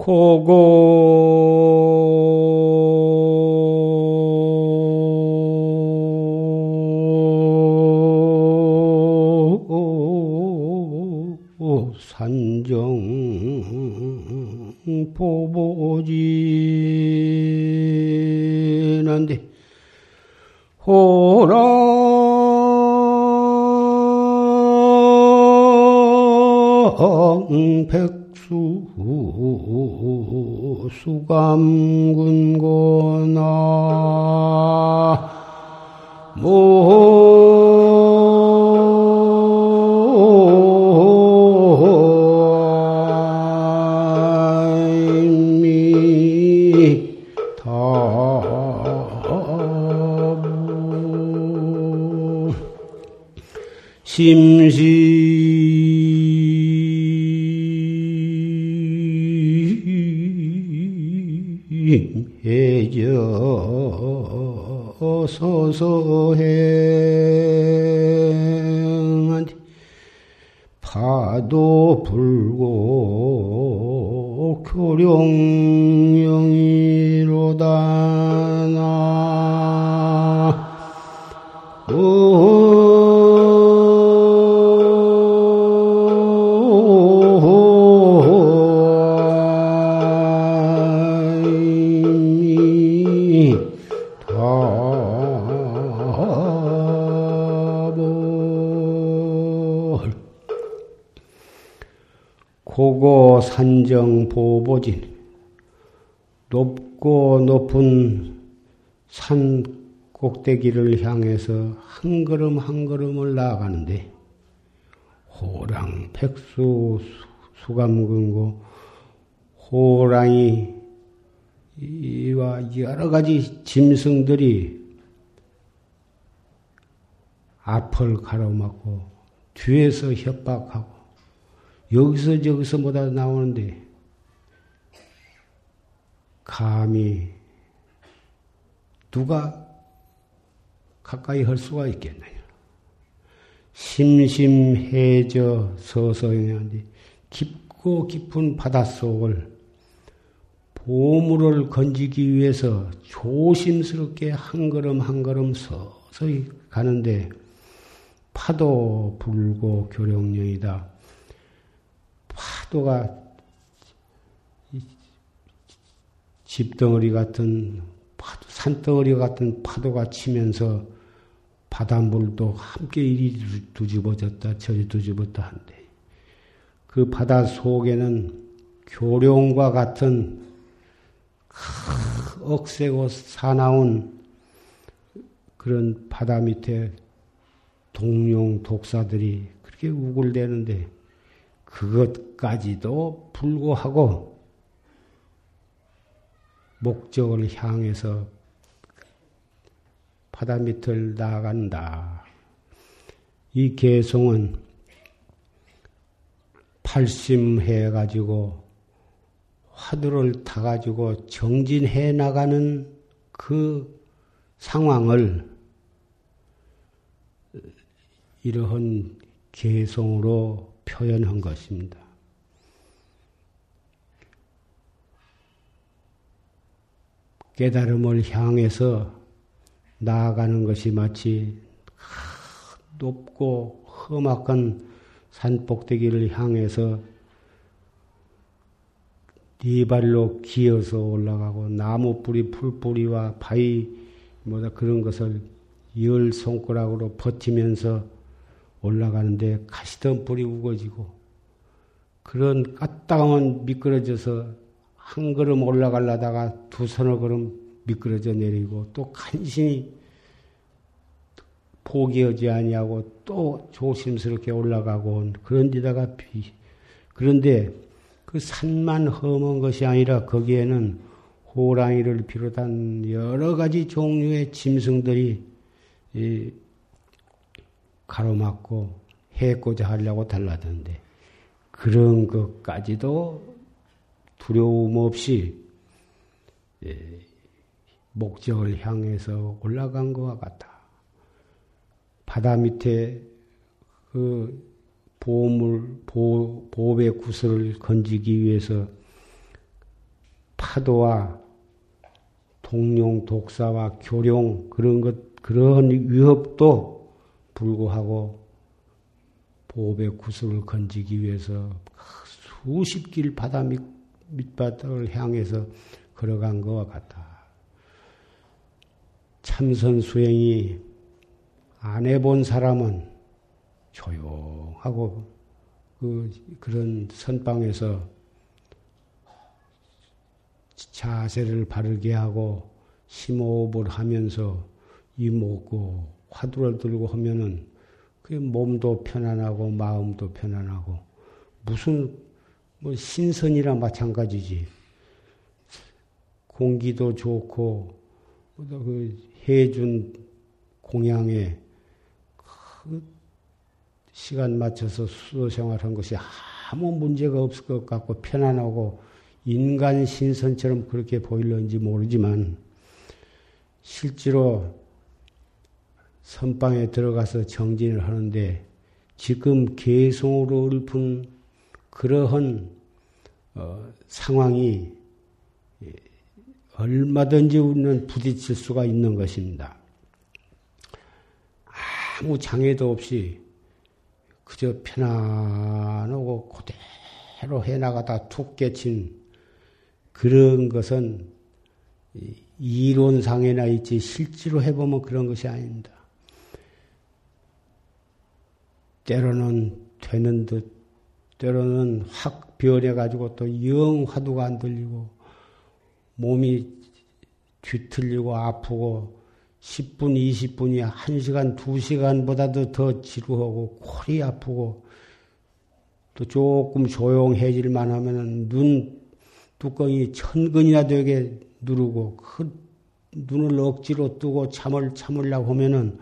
고고. 산정 보보지 난데 호라. 백수 수감군고나 서 보보진 높고 높은 산 꼭대기를 향해서 한 걸음 한 걸음을 나아가는데 호랑 백수 수감근고 호랑이 이와 여러 가지 짐승들이 앞을 가로막고 뒤에서 협박하고 여기서 저기서 뭐다 나오는데 감히 누가 가까이 할 수가 있겠느냐. 심심해져 서서행하는데 깊고 깊은 바닷속을 보물을 건지기 위해서 조심스럽게 한 걸음 한 걸음 서서히 가는데 파도 불고 교령령이다. 파도가 집덩어리 같은 파도, 산덩어리 같은 파도가 치면서 바닷물도 함께 이리 뒤집어졌다 저리 뒤집었다 한데 그 바다 속에는 교룡과 같은 억세고 사나운 그런 바다 밑에 동룡 독사들이 그렇게 우글대는데 그것까지도 불구하고 목적을 향해서 바다 밑을 나간다. 이 개송은 팔심해 가지고 화두를 타 가지고 정진해 나가는 그 상황을 이러한 개송으로 표현한 것입니다. 깨달음을 향해서 나아가는 것이 마치 높고 험악한 산꼭대기를 향해서 네 발로 기어서 올라가고 나무 뿌리, 풀 뿌리와 바위 뭐다 그런 것을 열 손가락으로 버티면서 올라가는데 가시던 뿔이 우거지고 그런 까딱한 미끄러져서 한 걸음 올라가려다가 두 서너 걸음 미끄러져 내리고 또 간신히 포기하지 아니하고 또 조심스럽게 올라가고 그런 데다가 비 그런데 그 산만 험한 것이 아니라 거기에는 호랑이를 비롯한 여러 가지 종류의 짐승들이 가로막고 해고자 하려고 달라던데 그런 것까지도 두려움 없이 예, 목적을 향해서 올라간 것과 같다. 바다 밑에 그 보물, 보, 보배 구슬을 건지기 위해서 파도와 동룡, 독사와 교룡 그런 것 그런 위협도 불구하고 보배 구슬을 건지기 위해서 수십 길 바다 밑, 밑바닥을 향해서 걸어간 것과 같다. 참선 수행이 안 해본 사람은 조용하고 그, 그런 선방에서 자세를 바르게 하고 심호흡을 하면서 이먹고 화두를 들고 하면은 그 몸도 편안하고 마음도 편안하고 무슨 뭐 신선이랑 마찬가지지. 공기도 좋고 그 해준 공양에 그 시간 맞춰서 수도 생활한 것이 아무 문제가 없을 것 같고 편안하고 인간 신선처럼 그렇게 보일런지 모르지만 실제로 선방에 들어가서 정진을 하는데 지금 개성으로 읊은 그러한 어, 상황이 얼마든지 우리는 부딪힐 수가 있는 것입니다. 아무 장애도 없이 그저 편안하고 그대로 해나가다 툭 깨친 그런 것은 이론상에나 있지 실제로 해보면 그런 것이 아닙니다. 때로는 되는 듯, 때로는 확 변해가지고 또 영 화두가 안 들리고 몸이 뒤틀리고 아프고 10분, 20분이 1시간, 2시간보다도 더 지루하고 콜이 아프고 또 조금 조용해질만 하면은 눈 뚜껑이 천근이나 되게 누르고 그 눈을 억지로 뜨고 참을 참으려고 하면은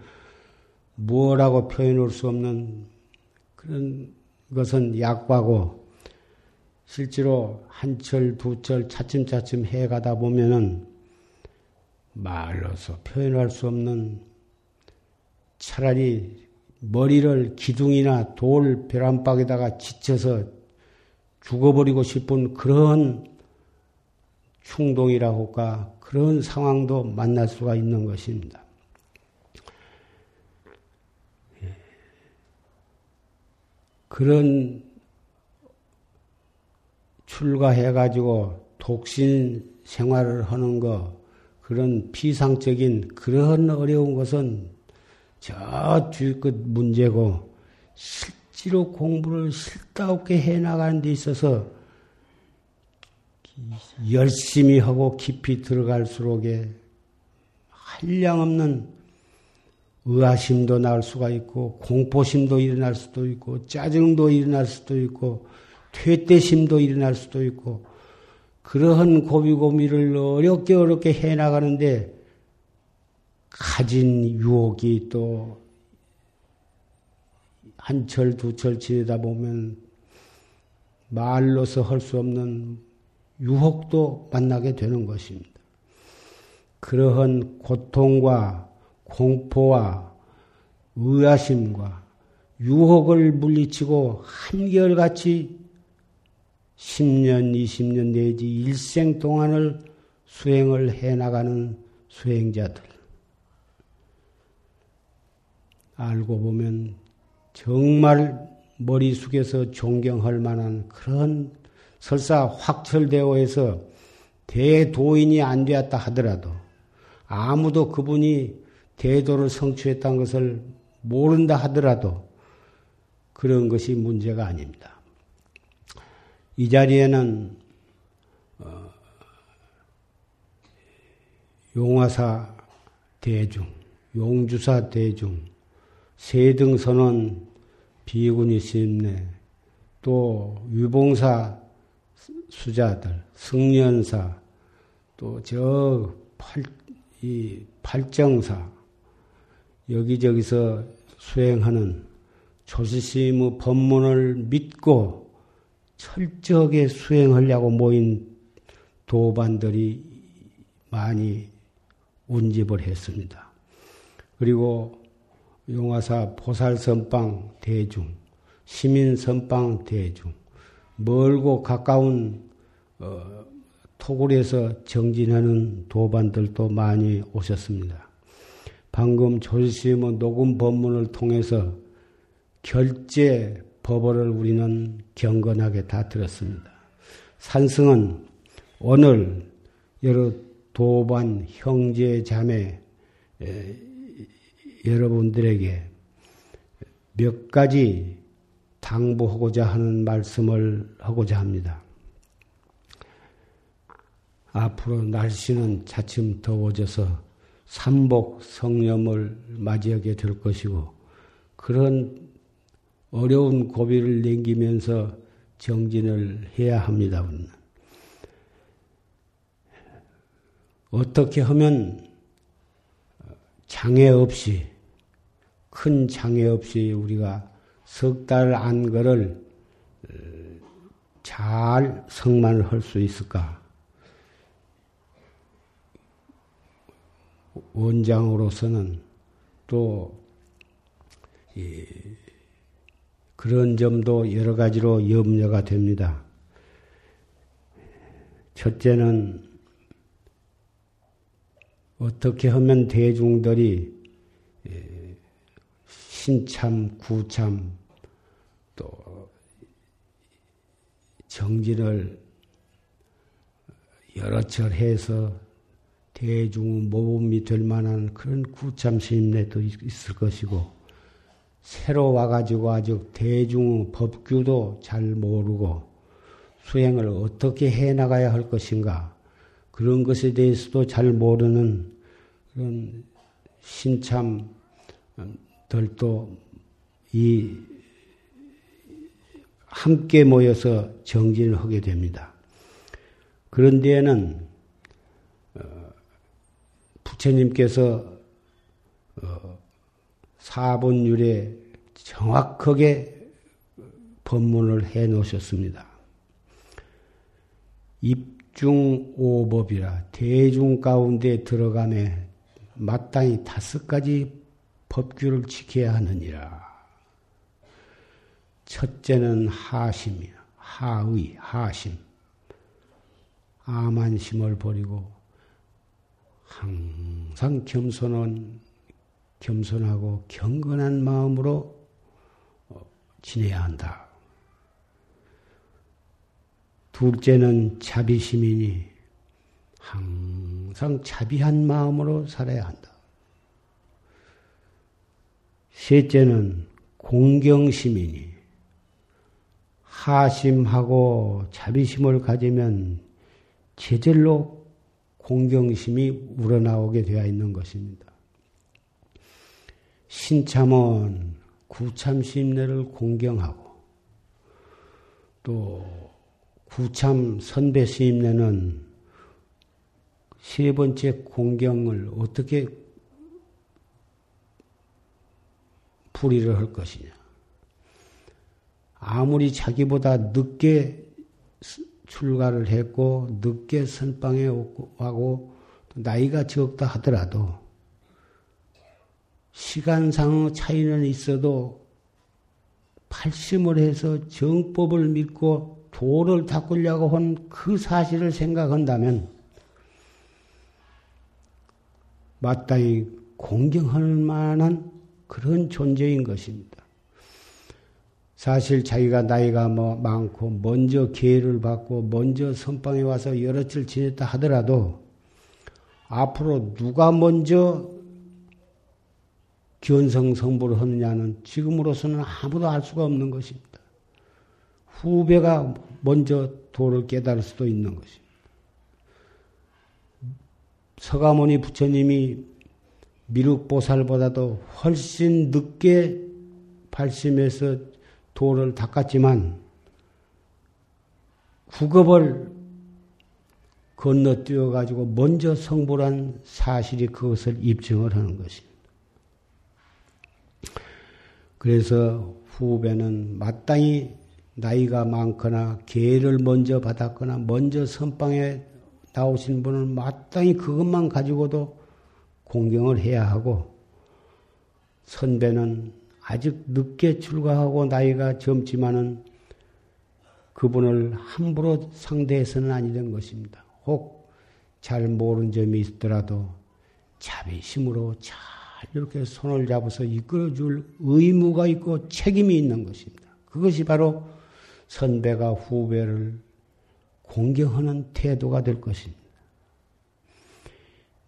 뭐라고 표현할 수 없는 그런 것은 약과고 실제로 한 철 두 철 차츰차츰 해 가다 보면은 말로서 표현할 수 없는 차라리 머리를 기둥이나 돌 벼란박에다가 지쳐서 죽어버리고 싶은 그런 충동이라고 할까 그런 상황도 만날 수가 있는 것입니다. 예. 그런 출가해가지고 독신 생활을 하는 거, 그런 비상적인 그런 어려운 것은 저 뒤끝 그 문제고, 실제로 공부를 실다없게 해나가는 데 있어서 열심히 하고 깊이 들어갈수록에 한량없는 의아심도 날 수가 있고 공포심도 일어날 수도 있고 짜증도 일어날 수도 있고 퇴때심도 일어날 수도 있고 그러한 고비고미를 어렵게 어렵게 해나가는데 가진 유혹이 또 한 철 두 철 지내다 보면 말로서 할 수 없는 유혹도 만나게 되는 것입니다. 그러한 고통과 공포와 의아심과 유혹을 물리치고 한결같이 10년, 20년 내지 일생 동안을 수행을 해 나가는 수행자들. 알고 보면 정말 머리 숙여서 존경할 만한 그런 설사 확철대오해서 대도인이 안 되었다 하더라도 아무도 그분이 대도를 성취했다는 것을 모른다 하더라도 그런 것이 문제가 아닙니다. 이 자리에는 어, 용화사 대중, 용주사 대중, 세등선원 비군이 심네, 또 유봉사 수자들, 승련사, 또 저 팔, 이 팔정사, 여기저기서 수행하는 조시심의 법문을 믿고 철저하게 수행하려고 모인 도반들이 많이 운집을 했습니다. 그리고 용화사 보살선방 대중, 시민선방 대중, 멀고 가까운 어, 토굴에서 정진하는 도반들도 많이 오셨습니다. 방금 조실스님의 녹음 법문을 통해서 결제 법어를 우리는 경건하게 다 들었습니다. 산승은 오늘 여러 도반 형제 자매 여러분들에게 몇 가지 당부하고자 하는 말씀을 하고자 합니다. 앞으로 날씨는 차츰 더워져서 삼복 성염을 맞이하게 될 것이고 그런 어려운 고비를 넘기면서 정진을 해야 합니다. 어떻게 하면 장애 없이 큰 장애 없이 우리가 석 달 안거를 잘 성만을 할 수 있을까? 원장으로서는 또 그런 점도 여러 가지로 염려가 됩니다. 첫째는 어떻게 하면 대중들이 신참, 구참, 또 정진을 여러 철 해서 대중 모범이 될 만한 그런 구참 심내도 있을 것이고 새로 와가지고 아직 대중 법규도 잘 모르고 수행을 어떻게 해 나가야 할 것인가 그런 것에 대해서도 잘 모르는 그런 신참들도 이 함께 모여서 정진을 하게 됩니다. 그런 데에는 어, 부처님께서 어, 사본율에 정확하게 법문을 해 놓으셨습니다. 입중오법이라 대중 가운데 들어가매 마땅히 다섯 가지 법규를 지켜야 하느니라. 첫째는 하심이야. 하의, 하심. 아만심을 버리고 항상 겸손한 겸손하고 경건한 마음으로 어, 지내야 한다. 둘째는 자비심이니 항상 자비한 마음으로 살아야 한다. 셋째는 공경심이니 하심하고 자비심을 가지면 제절로 공경심이 우러나오게 되어 있는 것입니다. 신참은 구참심내를 공경하고 또 구참 선배심내는 세 번째 공경을 어떻게 풀이를 할 것이냐. 아무리 자기보다 늦게 출가를 했고 늦게 선방에 오고 나이가 적다 하더라도 시간상 차이는 있어도 팔심을 해서 정법을 믿고 도를 닦으려고 한 그 사실을 생각한다면 마땅히 공경할 만한 그런 존재인 것입니다. 사실 자기가 나이가 뭐 많고 먼저 기회를 받고 먼저 선방에 와서 여러 칠 지냈다 하더라도 앞으로 누가 먼저 견성 성불을 하느냐는 지금으로서는 아무도 알 수가 없는 것입니다. 후배가 먼저 도를 깨달을 수도 있는 것입니다. 서가모니 부처님이 미륵보살보다도 훨씬 늦게 발심해서 도를 닦았지만 국업을 건너뛰어 가지고 먼저 성불한 사실이 그것을 입증을 하는 것입니다. 그래서 후배는 마땅히 나이가 많거나 계를 먼저 받았거나 먼저 선방에 나오신 분은 마땅히 그것만 가지고도 공경을 해야 하고 선배는 아직 늦게 출가하고 나이가 젊지만은 그분을 함부로 상대해서는 아니된 것입니다. 혹 잘 모르는 점이 있더라도 자비심으로 잘 이렇게 손을 잡아서 이끌어 줄 의무가 있고 책임이 있는 것입니다. 그것이 바로 선배가 후배를 공경하는 태도가 될 것입니다.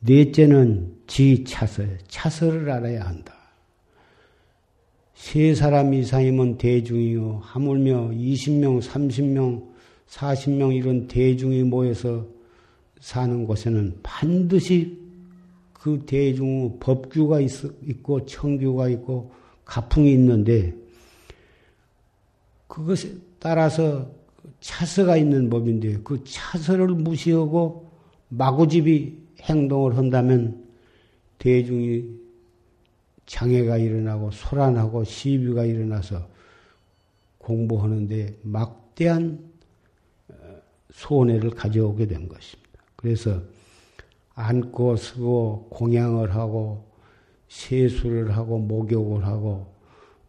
넷째는 지 차설, 차설을 알아야 한다. 세 사람 이상이면 대중이요. 하물며 20명, 30명, 40명 이런 대중이 모여서 사는 곳에는 반드시 그 대중 법규가 있, 있고 청규가 있고 가풍이 있는데 그것에 따라서 차서가 있는 법인데 그 차서를 무시하고 마구집이 행동을 한다면 대중이 장애가 일어나고 소란하고 시비가 일어나서 공부하는데 막대한 어, 손해를 가져오게 된 것입니다. 그래서 앉고 서고 공양을 하고 세수를 하고 목욕을 하고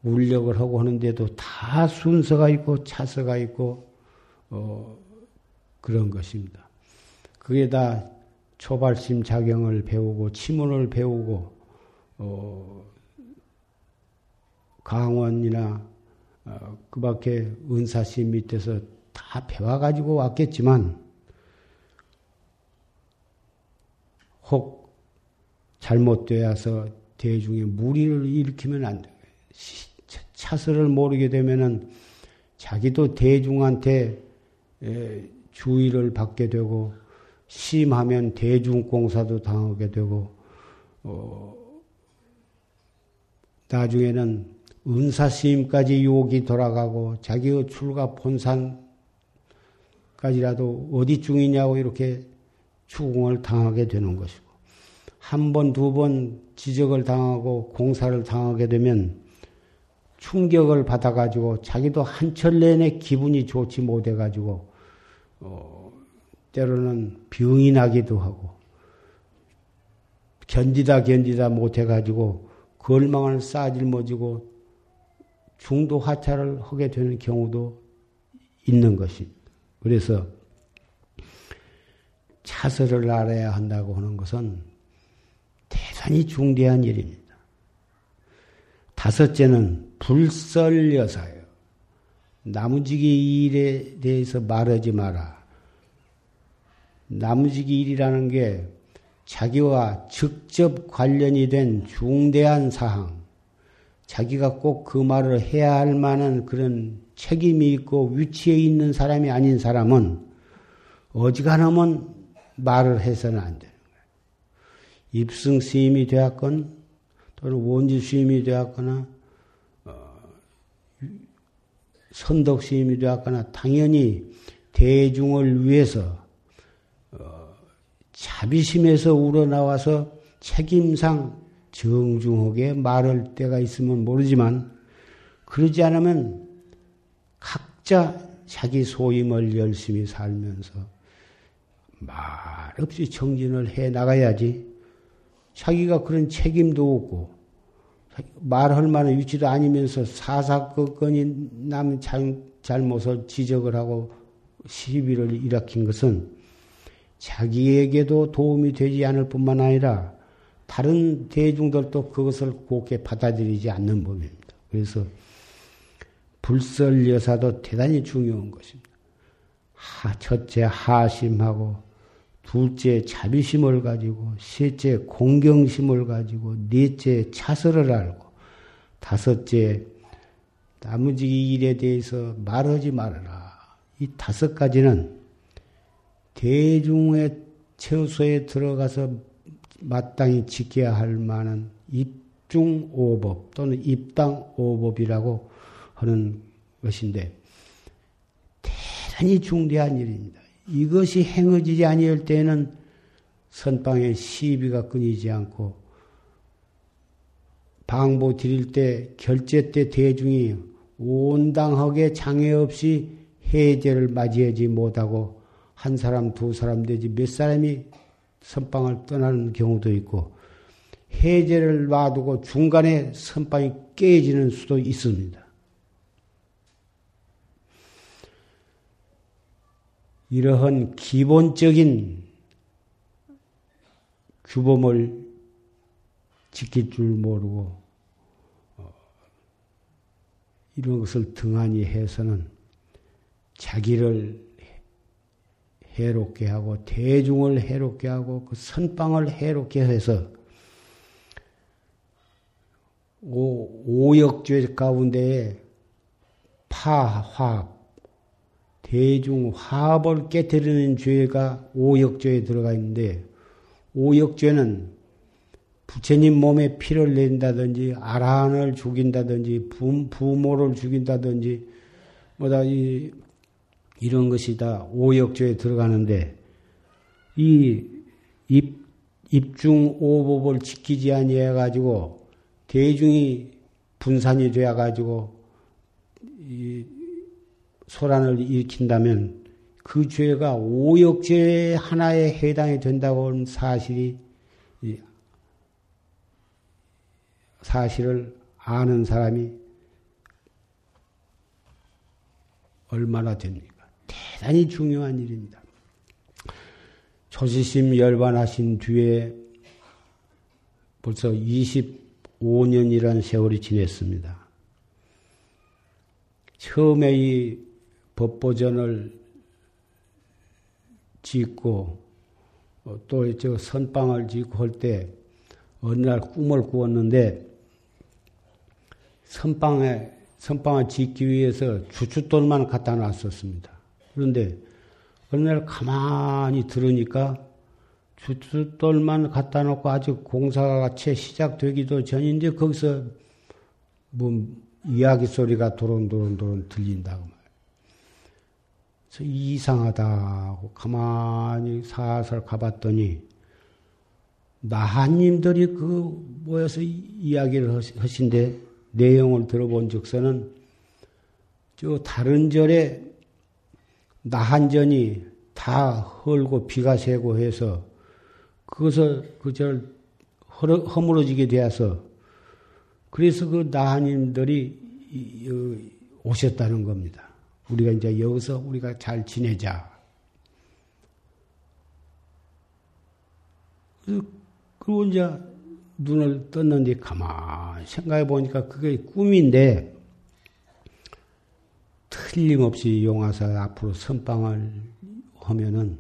울력을 하고 하는데도 다 순서가 있고 차서가 있고 어, 그런 것입니다. 그게 다 초발심 자경을 배우고 치문을 배우고 어, 강원이나 어, 그 밖에 은사씨 밑에서 다 배워가지고 왔겠지만 혹 잘못되어서 대중의 무리를 일으키면 안 돼. 차스를 모르게 되면은 자기도 대중한테 주의를 받게 되고 심하면 대중공사도 당하게 되고 어, 나중에는 은사스님까지 욕이 돌아가고 자기의 출가 본산까지라도 어디 중이냐고 이렇게 추궁을 당하게 되는 것이고 한 번, 두 번 지적을 당하고 공사를 당하게 되면 충격을 받아가지고 자기도 한철 내내 기분이 좋지 못해가지고 어, 때로는 병이 나기도 하고 견디다 견디다 못해가지고 걸망을 싸질머지고 중도 하차를 하게 되는 경우도 있는 것입니다. 그래서 차설을 알아야 한다고 하는 것은 대단히 중대한 일입니다. 다섯째는 불설여사예요. 나무지기 일에 대해서 말하지 마라. 나무지기 일이라는 게 자기와 직접 관련이 된 중대한 사항, 자기가 꼭 그 말을 해야 할 만한 그런 책임이 있고 위치에 있는 사람이 아닌 사람은 어지간하면 말을 해서는 안 되는 거예요. 입승 스님이 되었건 또는 원지 스님이 되었거나 어, 선덕 스님이 되었거나 당연히 대중을 위해서 어, 자비심에서 우러나와서 책임상 정중하게 말할 때가 있으면 모르지만 그러지 않으면 각자 자기 소임을 열심히 살면서 말 없이 정진을 해 나가야지 자기가 그런 책임도 없고 말할 만한 위치도 아니면서 사사건건이 남 잘못을 지적을 하고 시비를 일으킨 것은 자기에게도 도움이 되지 않을 뿐만 아니라 다른 대중들도 그것을 곱게 받아들이지 않는 법입니다. 그래서 불설 여사도 대단히 중요한 것입니다. 하, 첫째 하심하고 둘째 자비심을 가지고 셋째 공경심을 가지고 넷째 차설을 알고 다섯째 나머지 일에 대해서 말하지 말아라. 이 다섯 가지는 대중의 처소에 들어가서 마땅히 지켜야 할 만한 입중오법 또는 입당오법이라고 하는 것인데 대단히 중대한 일입니다. 이것이 행해지지 아니할 때에는 선방에 시비가 끊이지 않고 방보 드릴 때 결제 때 대중이 온당하게 장애 없이 해제를 맞이하지 못하고 한 사람 두 사람 되지 몇 사람이 선방을 떠나는 경우도 있고 해제를 놔두고 중간에 선방이 깨지는 수도 있습니다. 이러한 기본적인 규범을 지킬 줄 모르고 어, 이런 것을 등한히 해서는 자기를 해롭게 하고 대중을 해롭게 하고 그 선방을 해롭게 해서 오, 오역죄 가운데에 파화 대중 화합을 깨뜨리는 죄가 오역죄에 들어가 있는데 오역죄는 부처님 몸에 피를 낸다든지 아라한을 죽인다든지 부, 부모를 죽인다든지 뭐다 이 이런 것이 다 오역죄에 들어가는데 이 입, 입중 오법을 지키지 아니해 가지고 대중이 분산이 되어 가지고 이 소란을 일으킨다면 그 죄가 오역죄 하나에 해당이 된다고 하는 사실이 사실을 아는 사람이 얼마나 됩니까? 대단히 중요한 일입니다. 조지심 열반하신 뒤에 벌써 25년이라는 세월이 지냈습니다. 처음에 이 법보전을 짓고 어, 또저 선방을 짓고 할 때 어느 날 꿈을 꾸었는데 선방에 선방을 짓기 위해서 주춧돌만 갖다 놨었습니다. 그런데 어느 날 가만히 들으니까 주춧돌만 갖다 놓고 아직 공사가 채 시작되기도 전인데 거기서 뭐 이야기 소리가 도론도론도론 들린다고 그래서 이상하다 하고 가만히 살살 가봤더니 나한님들이 그 모여서 이야기를 하신데 내용을 들어본 적서는 저 다른 절에 나한전이 다 헐고 비가 새고 해서 그것을 그절 허물어지게 되어서 그래서 그 나한님들이 오셨다는 겁니다. 우리가 이제 여기서 우리가 잘 지내자. 그리고 이제 눈을 떴는데 가만히 생각해 보니까 그게 꿈인데 틀림없이 용화사 앞으로 선방을 하면은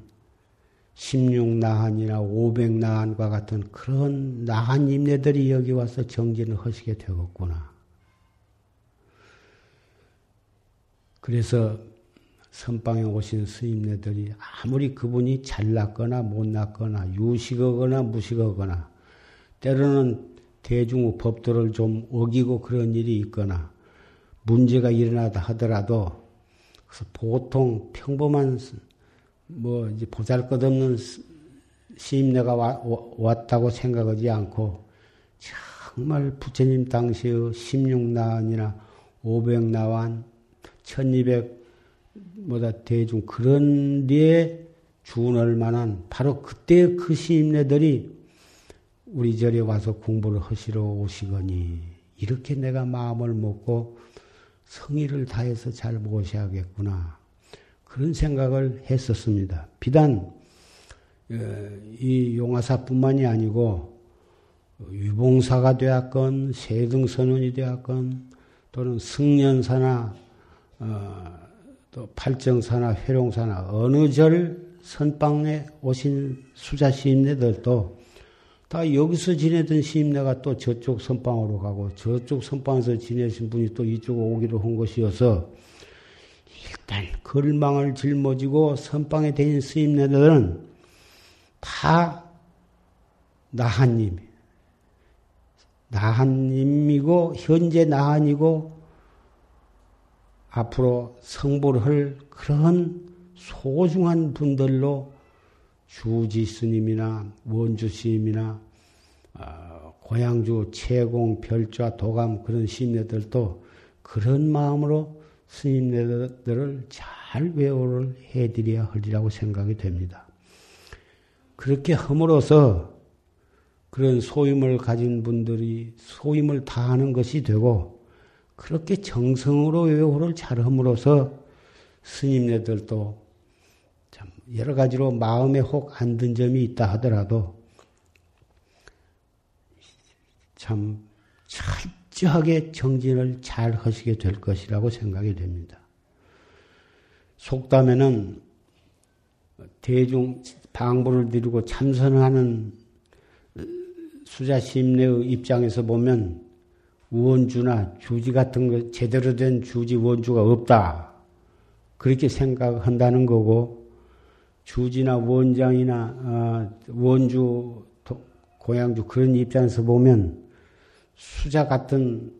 16나한이나 500나한과 같은 그런 나한 임내들이 여기 와서 정진을 하시게 되겠구나. 그래서 선방에 오신 스님네들이 아무리 그분이 잘났거나 못났거나 유식하거나 무식하거나 때로는 대중 법도를 좀 어기고 그런 일이 있거나 문제가 일어나다 하더라도 그래서 보통 평범한 뭐 이제 보잘것없는 시임내가 왔다고 생각하지 않고 정말 부처님 당시의 16나완이나 500나완 1200보다 대중 그런 데에 준할 만한 바로 그때 그 시임네들이 우리 절에 와서 공부를 하시러 오시거니 이렇게 내가 마음을 먹고 성의를 다해서 잘 모셔야겠구나 그런 생각을 했었습니다. 비단 어, 이 용화사뿐만이 아니고 유봉사가 되었건 세등선원이 되었건 또는 승년사나 어, 또 팔정사나 회룡사나 어느 절 선방에 오신 수자 시임네들도 다 여기서 지내던 시임네가 또 저쪽 선방으로 가고 저쪽 선방에서 지내신 분이 또 이쪽으로 오기로 한 것이어서 일단 걸망을 짊어지고 선방에 다닌 스님네들은 다 나한님, 나한님이고 현재 나한이고 앞으로 성불 할 그런 소중한 분들로 주지 스님이나 원주 스님이나 어, 고향주 채공 별좌 도감 그런 스님들도 그런 마음으로 스님들을 잘 외워를 해드려야 하리라고 생각이 됩니다. 그렇게 함으로써 그런 소임을 가진 분들이 소임을 다하는 것이 되고 그렇게 정성으로 외호를 잘함으로써 스님네들도 참 여러 가지로 마음에 혹 안 든 점이 있다 하더라도 참 철저하게 정진을 잘 하시게 될 것이라고 생각이 됩니다. 속담에는 대중 방부를 드리고 참선하는 수자 심내의 입장에서 보면 원주나 주지 같은 거 제대로 된 주지 원주가 없다. 그렇게 생각한다는 거고 주지나 원장이나 어, 원주 고향주 그런 입장에서 보면 수자 같은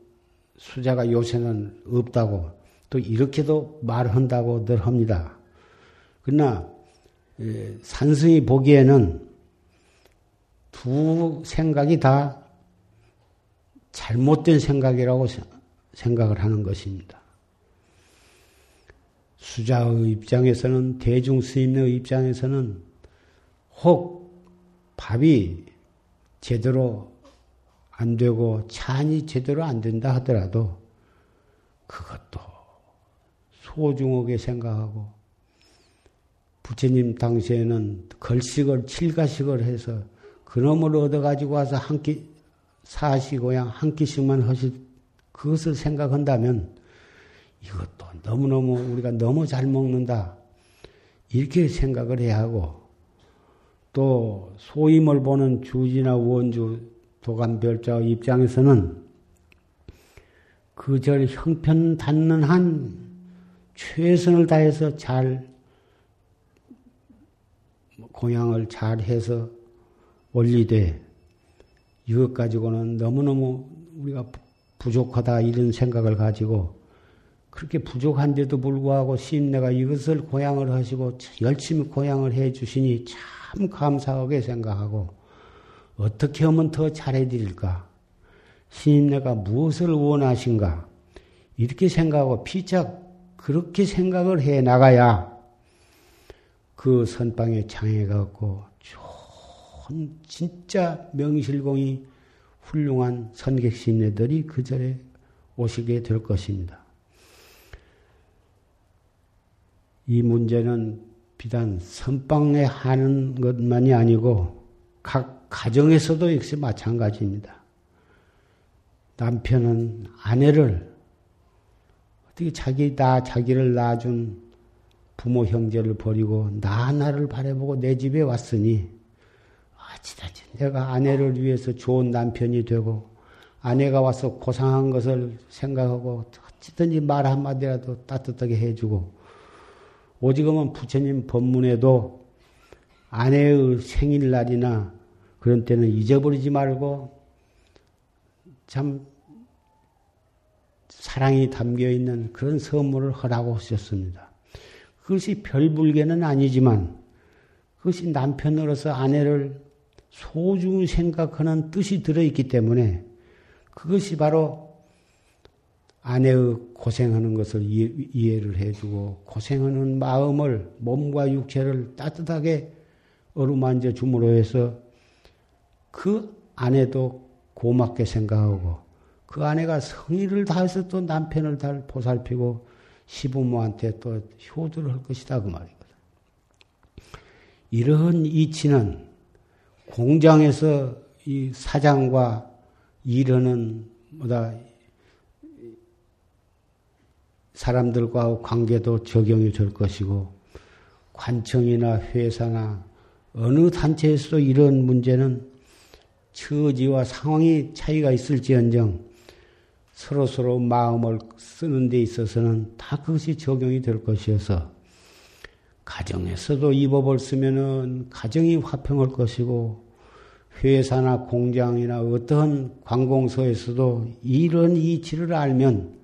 수자가 요새는 없다고 또 이렇게도 말한다고 늘 합니다. 그러나 예, 산승이 보기에는 두 생각이 다 잘못된 생각이라고 생각을 하는 것입니다. 수자의 입장에서는 대중 스님의 입장에서는 혹 밥이 제대로 안 되고 찬이 제대로 안 된다 하더라도 그것도 소중하게 생각하고 부처님 당시에는 걸식을 칠가식을 해서 그놈을 얻어가지고 와서 한 끼, 사시고양 한 끼씩만 하실, 그것을 생각한다면 이것도 너무너무 우리가 너무 잘 먹는다. 이렇게 생각을 해야 하고 또 소임을 보는 주지나 원주 도감 별자 입장에서는 그 절 형편 닿는 한 최선을 다해서 잘 공양을 잘 해서 올리되 이것 가지고는 너무너무 우리가 부족하다 이런 생각을 가지고 그렇게 부족한데도 불구하고 시인내가 이것을 고향을 하시고 열심히 고향을 해 주시니 참 감사하게 생각하고 어떻게 하면 더 잘해 드릴까? 시인내가 무엇을 원하신가? 이렇게 생각하고 피착 그렇게 생각을 해 나가야 그 선방에 장애가 없고 진짜 명실공히 훌륭한 선객신네들이 그 절에 오시게 될 것입니다. 이 문제는 비단 선방에 하는 것만이 아니고 각 가정에서도 역시 마찬가지입니다. 남편은 아내를 어떻게 자기 나 자기를 낳아준 부모 형제를 버리고 나 나를 바라보고 내 집에 왔으니 어찌다지 내가 아내를 위해서 좋은 남편이 되고 아내가 와서 고상한 것을 생각하고 어찌든지 말 한마디라도 따뜻하게 해주고 오직은 부처님 법문에도 아내의 생일날이나 그런 때는 잊어버리지 말고 참 사랑이 담겨 있는 그런 선물을 하라고 하셨습니다. 그것이 별불개는 아니지만 그것이 남편으로서 아내를 소중히 생각하는 뜻이 들어있기 때문에 그것이 바로 아내의 고생하는 것을 이해를 해주고 고생하는 마음을 몸과 육체를 따뜻하게 어루만져 줌으로 해서 그 아내도 고맙게 생각하고 그 아내가 성의를 다해서 또 남편을 잘 보살피고 시부모한테 또 효도를 할 것이다 그 말이거든. 이러한 이치는 공장에서 이 사장과 일하는 뭐다 사람들과 관계도 적용이 될 것이고 관청이나 회사나 어느 단체에서도 이런 문제는 처지와 상황이 차이가 있을지언정 서로 서로 마음을 쓰는 데 있어서는 다 그것이 적용이 될 것이어서 가정에서도 이 법을 쓰면은 가정이 화평할 것이고 회사나 공장이나 어떤 관공서에서도 이런 이치를 알면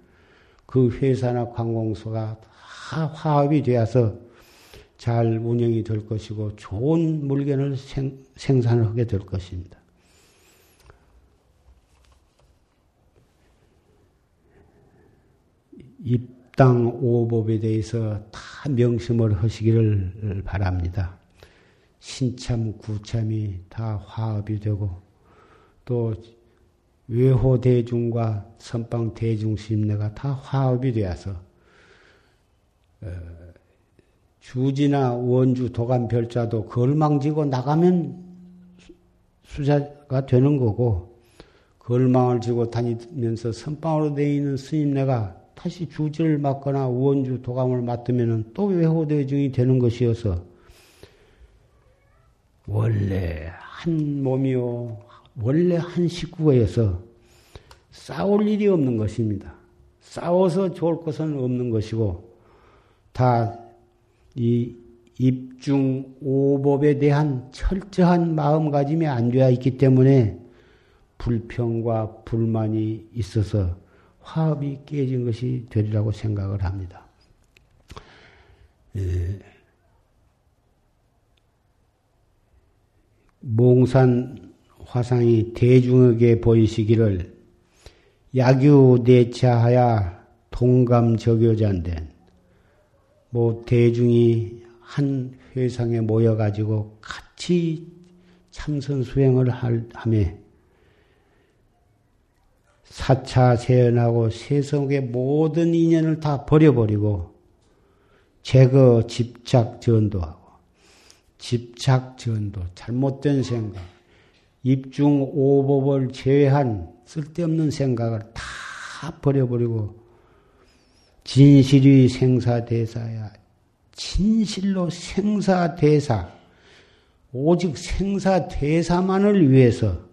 그 회사나 관공서가 다 화합이 되어서 잘 운영이 될 것이고 좋은 물건을 생, 생산을 하게 될 것입니다. 입 당 오법에 대해서 다 명심을 하시기를 바랍니다. 신참, 구참이 다 화합이 되고 또 외호 대중과 선방 대중 심내가 다 화합이 되어서 어, 주지나 원주 도감 별자도 걸망지고 나가면 수자가 되는 거고 걸망을 쥐고 다니면서 선방으로 되어 있는 스님네가 다시 주지를 맡거나 원주 도감을 맡으면 또 외호대중이 되는 것이어서 원래 한 몸이요 원래 한 식구에서 싸울 일이 없는 것입니다. 싸워서 좋을 것은 없는 것이고 다 이 입중 오법에 대한 철저한 마음가짐이 안 되어 있기 때문에 불평과 불만이 있어서 화합이 깨진 것이 되리라고 생각을 합니다. 예. 몽산 화상이 대중에게 보이시기를 야규대차하야 동감적여잔된 뭐 대중이 한 회상에 모여가지고 같이 참선 수행을 하며 사차 세연하고 세속의 모든 인연을 다 버려버리고 제거 집착 전도하고 집착 전도 잘못된 생각 입중 오법을 제외한 쓸데없는 생각을 다 버려버리고 진실이 생사대사야. 진실로 생사대사 오직 생사대사만을 위해서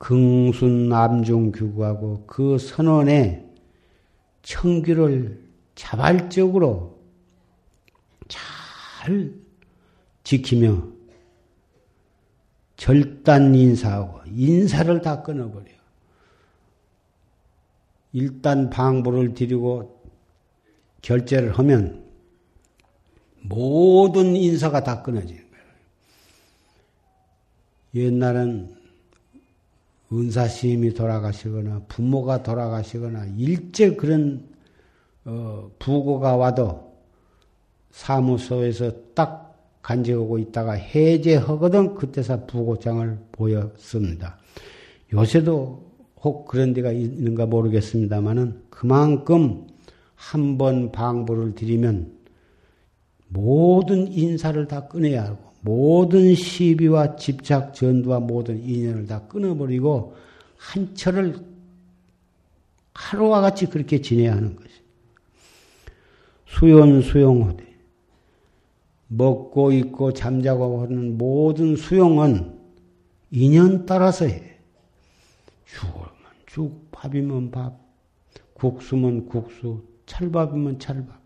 긍순남중 규구하고 그 선언의 청규를 자발적으로 잘 지키며 절단 인사하고 인사를 다 끊어버려. 일단 방부를 드리고 결제를 하면 모든 인사가 다 끊어지는 거예요. 옛날은 은사시임이 돌아가시거나 부모가 돌아가시거나 일제 그런 어, 부고가 와도 사무소에서 딱 간직하고 있다가 해제하거든 그때서 부고장을 보였습니다. 요새도 혹 그런 데가 있는가 모르겠습니다만은 그만큼 한 번 방부를 드리면 모든 인사를 다 끊어야 하고 모든 시비와 집착, 전두와 모든 인연을 다 끊어버리고 한 철을 하루와 같이 그렇게 지내야 하는 것이. 수연 수용하되 먹고 있고 잠자고 하는 모든 수용은 인연 따라서 해. 죽으면 죽, 밥이면 밥, 국수면 국수, 찰밥이면 찰밥.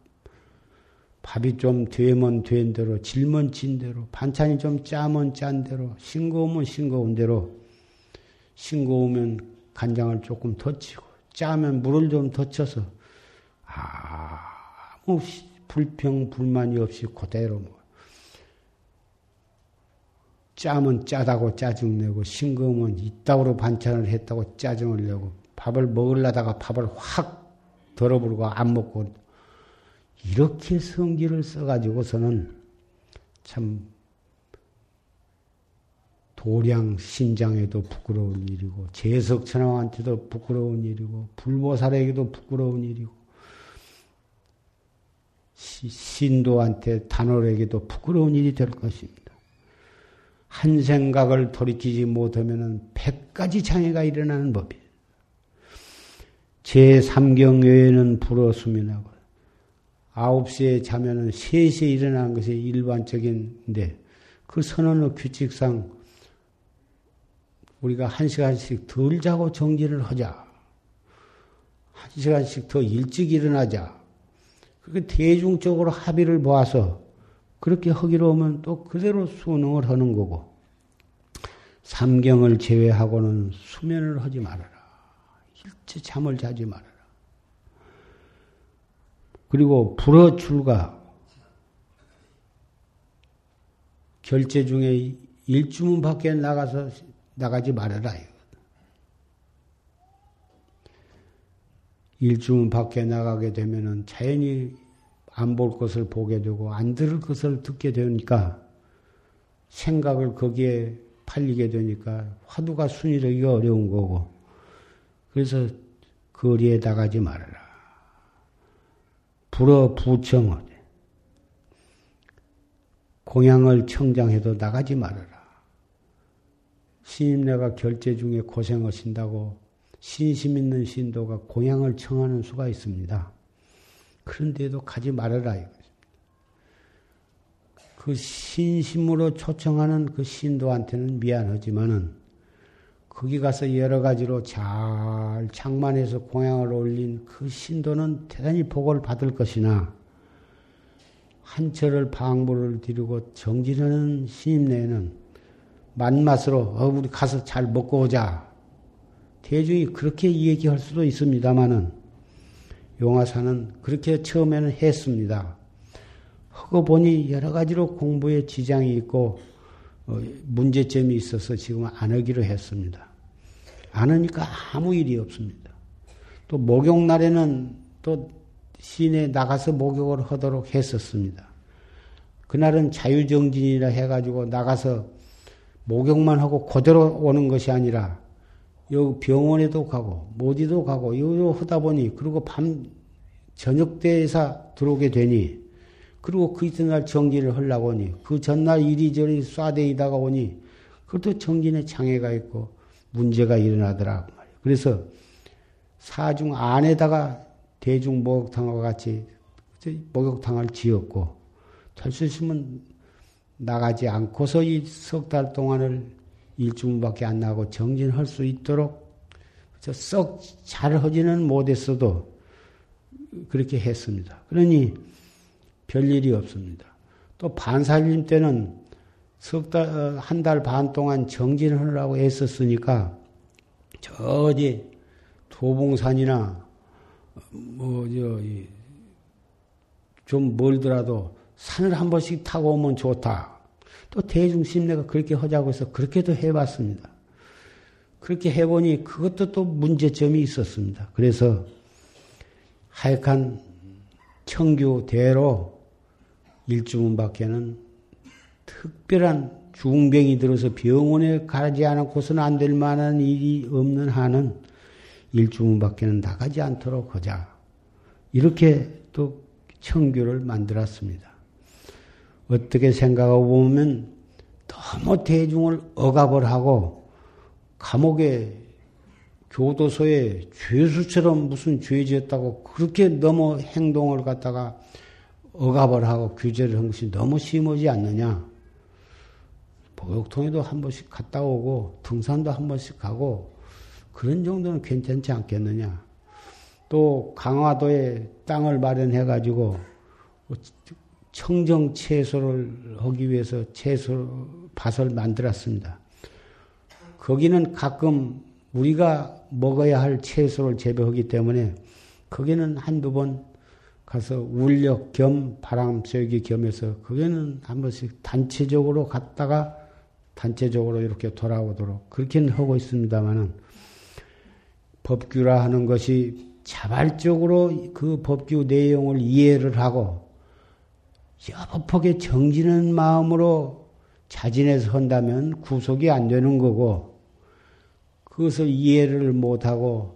밥이 좀 되면 된 대로, 질면 진 대로, 반찬이 좀 짜면 짠 대로, 싱거우면 싱거운 대로, 싱거우면 간장을 조금 더 치고, 짜면 물을 좀더 쳐서, 아무 불평, 불만이 없이 그대로 뭐. 짜면 짜다고 짜증내고, 싱거우면 이따구로 반찬을 했다고 짜증을 내고, 밥을 먹으려다가 밥을 확 덜어부르고 안 먹고, 이렇게 성질을 써가지고서는 참 도량 신장에도 부끄러운 일이고 재석천왕한테도 부끄러운 일이고 불보살에게도 부끄러운 일이고 신도한테 단월에게도 부끄러운 일이 될 것입니다. 한 생각을 돌이키지 못하면 백가지 장애가 일어나는 법이에요. 제3경 외에는 불어수면하고 아홉 시에 자면은 세시에 일어나는 것이 일반적인데 그 선언의 규칙상 우리가 한 시간씩 덜 자고 정진을 하자. 한 시간씩 더 일찍 일어나자. 그렇게 대중적으로 합의를 모아서 그렇게 하기로 하면 또 그대로 수능을 하는 거고 삼경을 제외하고는 수면을 하지 말아라. 일체 잠을 자지 말아라. 그리고 불어 출가 결제 중에 일주문 밖에 나가서 나가지 말아라. 일주문 밖에 나가게 되면은 자연히 안 볼 것을 보게 되고 안 들을 것을 듣게 되니까 생각을 거기에 팔리게 되니까 화두가 순이르기가 어려운 거고 그래서 거리에 나가지 말아라. 불어 부청하되 공양을 청장해도 나가지 말아라. 신임내가 결제 중에 고생하신다고 신심 있는 신도가 공양을 청하는 수가 있습니다. 그런데도 가지 말아라. 그 신심으로 초청하는 그 신도한테는 미안하지만은 거기 가서 여러 가지로 잘 장만해서 공양을 올린 그 신도는 대단히 복을 받을 것이나 한철을 방부를 드리고 정진하는 신임 내에는 만맛으로 어, 우리 가서 잘 먹고 오자. 대중이 그렇게 얘기할 수도 있습니다만은 용화사는 그렇게 처음에는 했습니다. 하고 보니 여러 가지로 공부에 지장이 있고 어, 문제점이 있어서 지금 안 하기로 했습니다. 안 하니까 아무 일이 없습니다. 또 목욕날에는 또 시내 나가서 목욕을 하도록 했었습니다. 그날은 자유정진이라 해가지고 나가서 목욕만 하고 그대로 오는 것이 아니라 여기 병원에도 가고 모디도 가고 이거 하다 보니 그리고 밤 저녁 때에서 들어오게 되니 그리고 그 이튿날 정진을 하려고 하니 그 전날 이리저리 쏴대이다가 오니 그것도 정진에 장애가 있고 문제가 일어나더라 그래서 사중 안에다가 대중 목욕탕과 같이 목욕탕을 지었고 있으면 나가지 않고서 이 석 달 동안을 일주문밖에 안 나고 정진할 수 있도록 썩 잘하지는 못했어도 그렇게 했습니다. 그러니 별일이 없습니다. 또 반살림 때는 석 달, 어, 한달 반 동안 정진을 하려고 했었으니까 저 어디 도봉산이나 뭐, 저, 좀 멀더라도 산을 한 번씩 타고 오면 좋다. 또 대중심내가 그렇게 하자고 해서 그렇게도 해봤습니다. 그렇게 해보니 그것도 또 문제점이 있었습니다. 그래서 하여간 청규대로 일주문 밖에는 특별한 중병이 들어서 병원에 가지 않고서는 안 될 만한 일이 없는 한은 일주문 밖에는 나가지 않도록 하자. 이렇게 또 청규를 만들었습니다. 어떻게 생각하고 보면 너무 대중을 억압을 하고 감옥에 교도소에 죄수처럼 무슨 죄 지었다고 그렇게 너무 행동을 갖다가 억압을 하고 규제를 한 것이 너무 심하지 않느냐. 목욕통에도 한 번씩 갔다 오고 등산도 한 번씩 가고 그런 정도는 괜찮지 않겠느냐. 또 강화도에 땅을 마련해 가지고 청정 채소를 하기 위해서 채소 밭을 만들었습니다. 거기는 가끔 우리가 먹어야 할 채소를 재배하기 때문에 거기는 한두 번 가서 울력 겸 바람 쐬기 겸해서 거기는 한 번씩 단체적으로 갔다가 단체적으로 이렇게 돌아오도록 그렇게는 하고 있습니다만은 법규라 하는 것이 자발적으로 그 법규 내용을 이해를 하고 폭에 정지는 마음으로 자진해서 한다면 구속이 안 되는 거고 그것을 이해를 못하고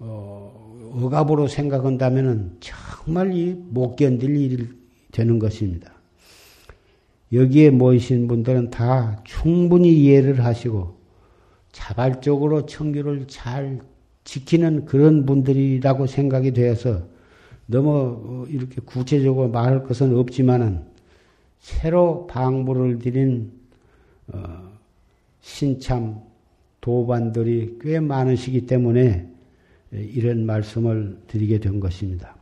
어, 억압으로 생각한다면 정말 못 견딜 일이 되는 것입니다. 여기에 모이신 분들은 다 충분히 이해를 하시고 자발적으로 청규를 잘 지키는 그런 분들이라고 생각이 되어서 너무 어, 이렇게 구체적으로 말할 것은 없지만은 새로 방부를 드린 어, 신참 도반들이 꽤 많으시기 때문에 이런 말씀을 드리게 된 것입니다.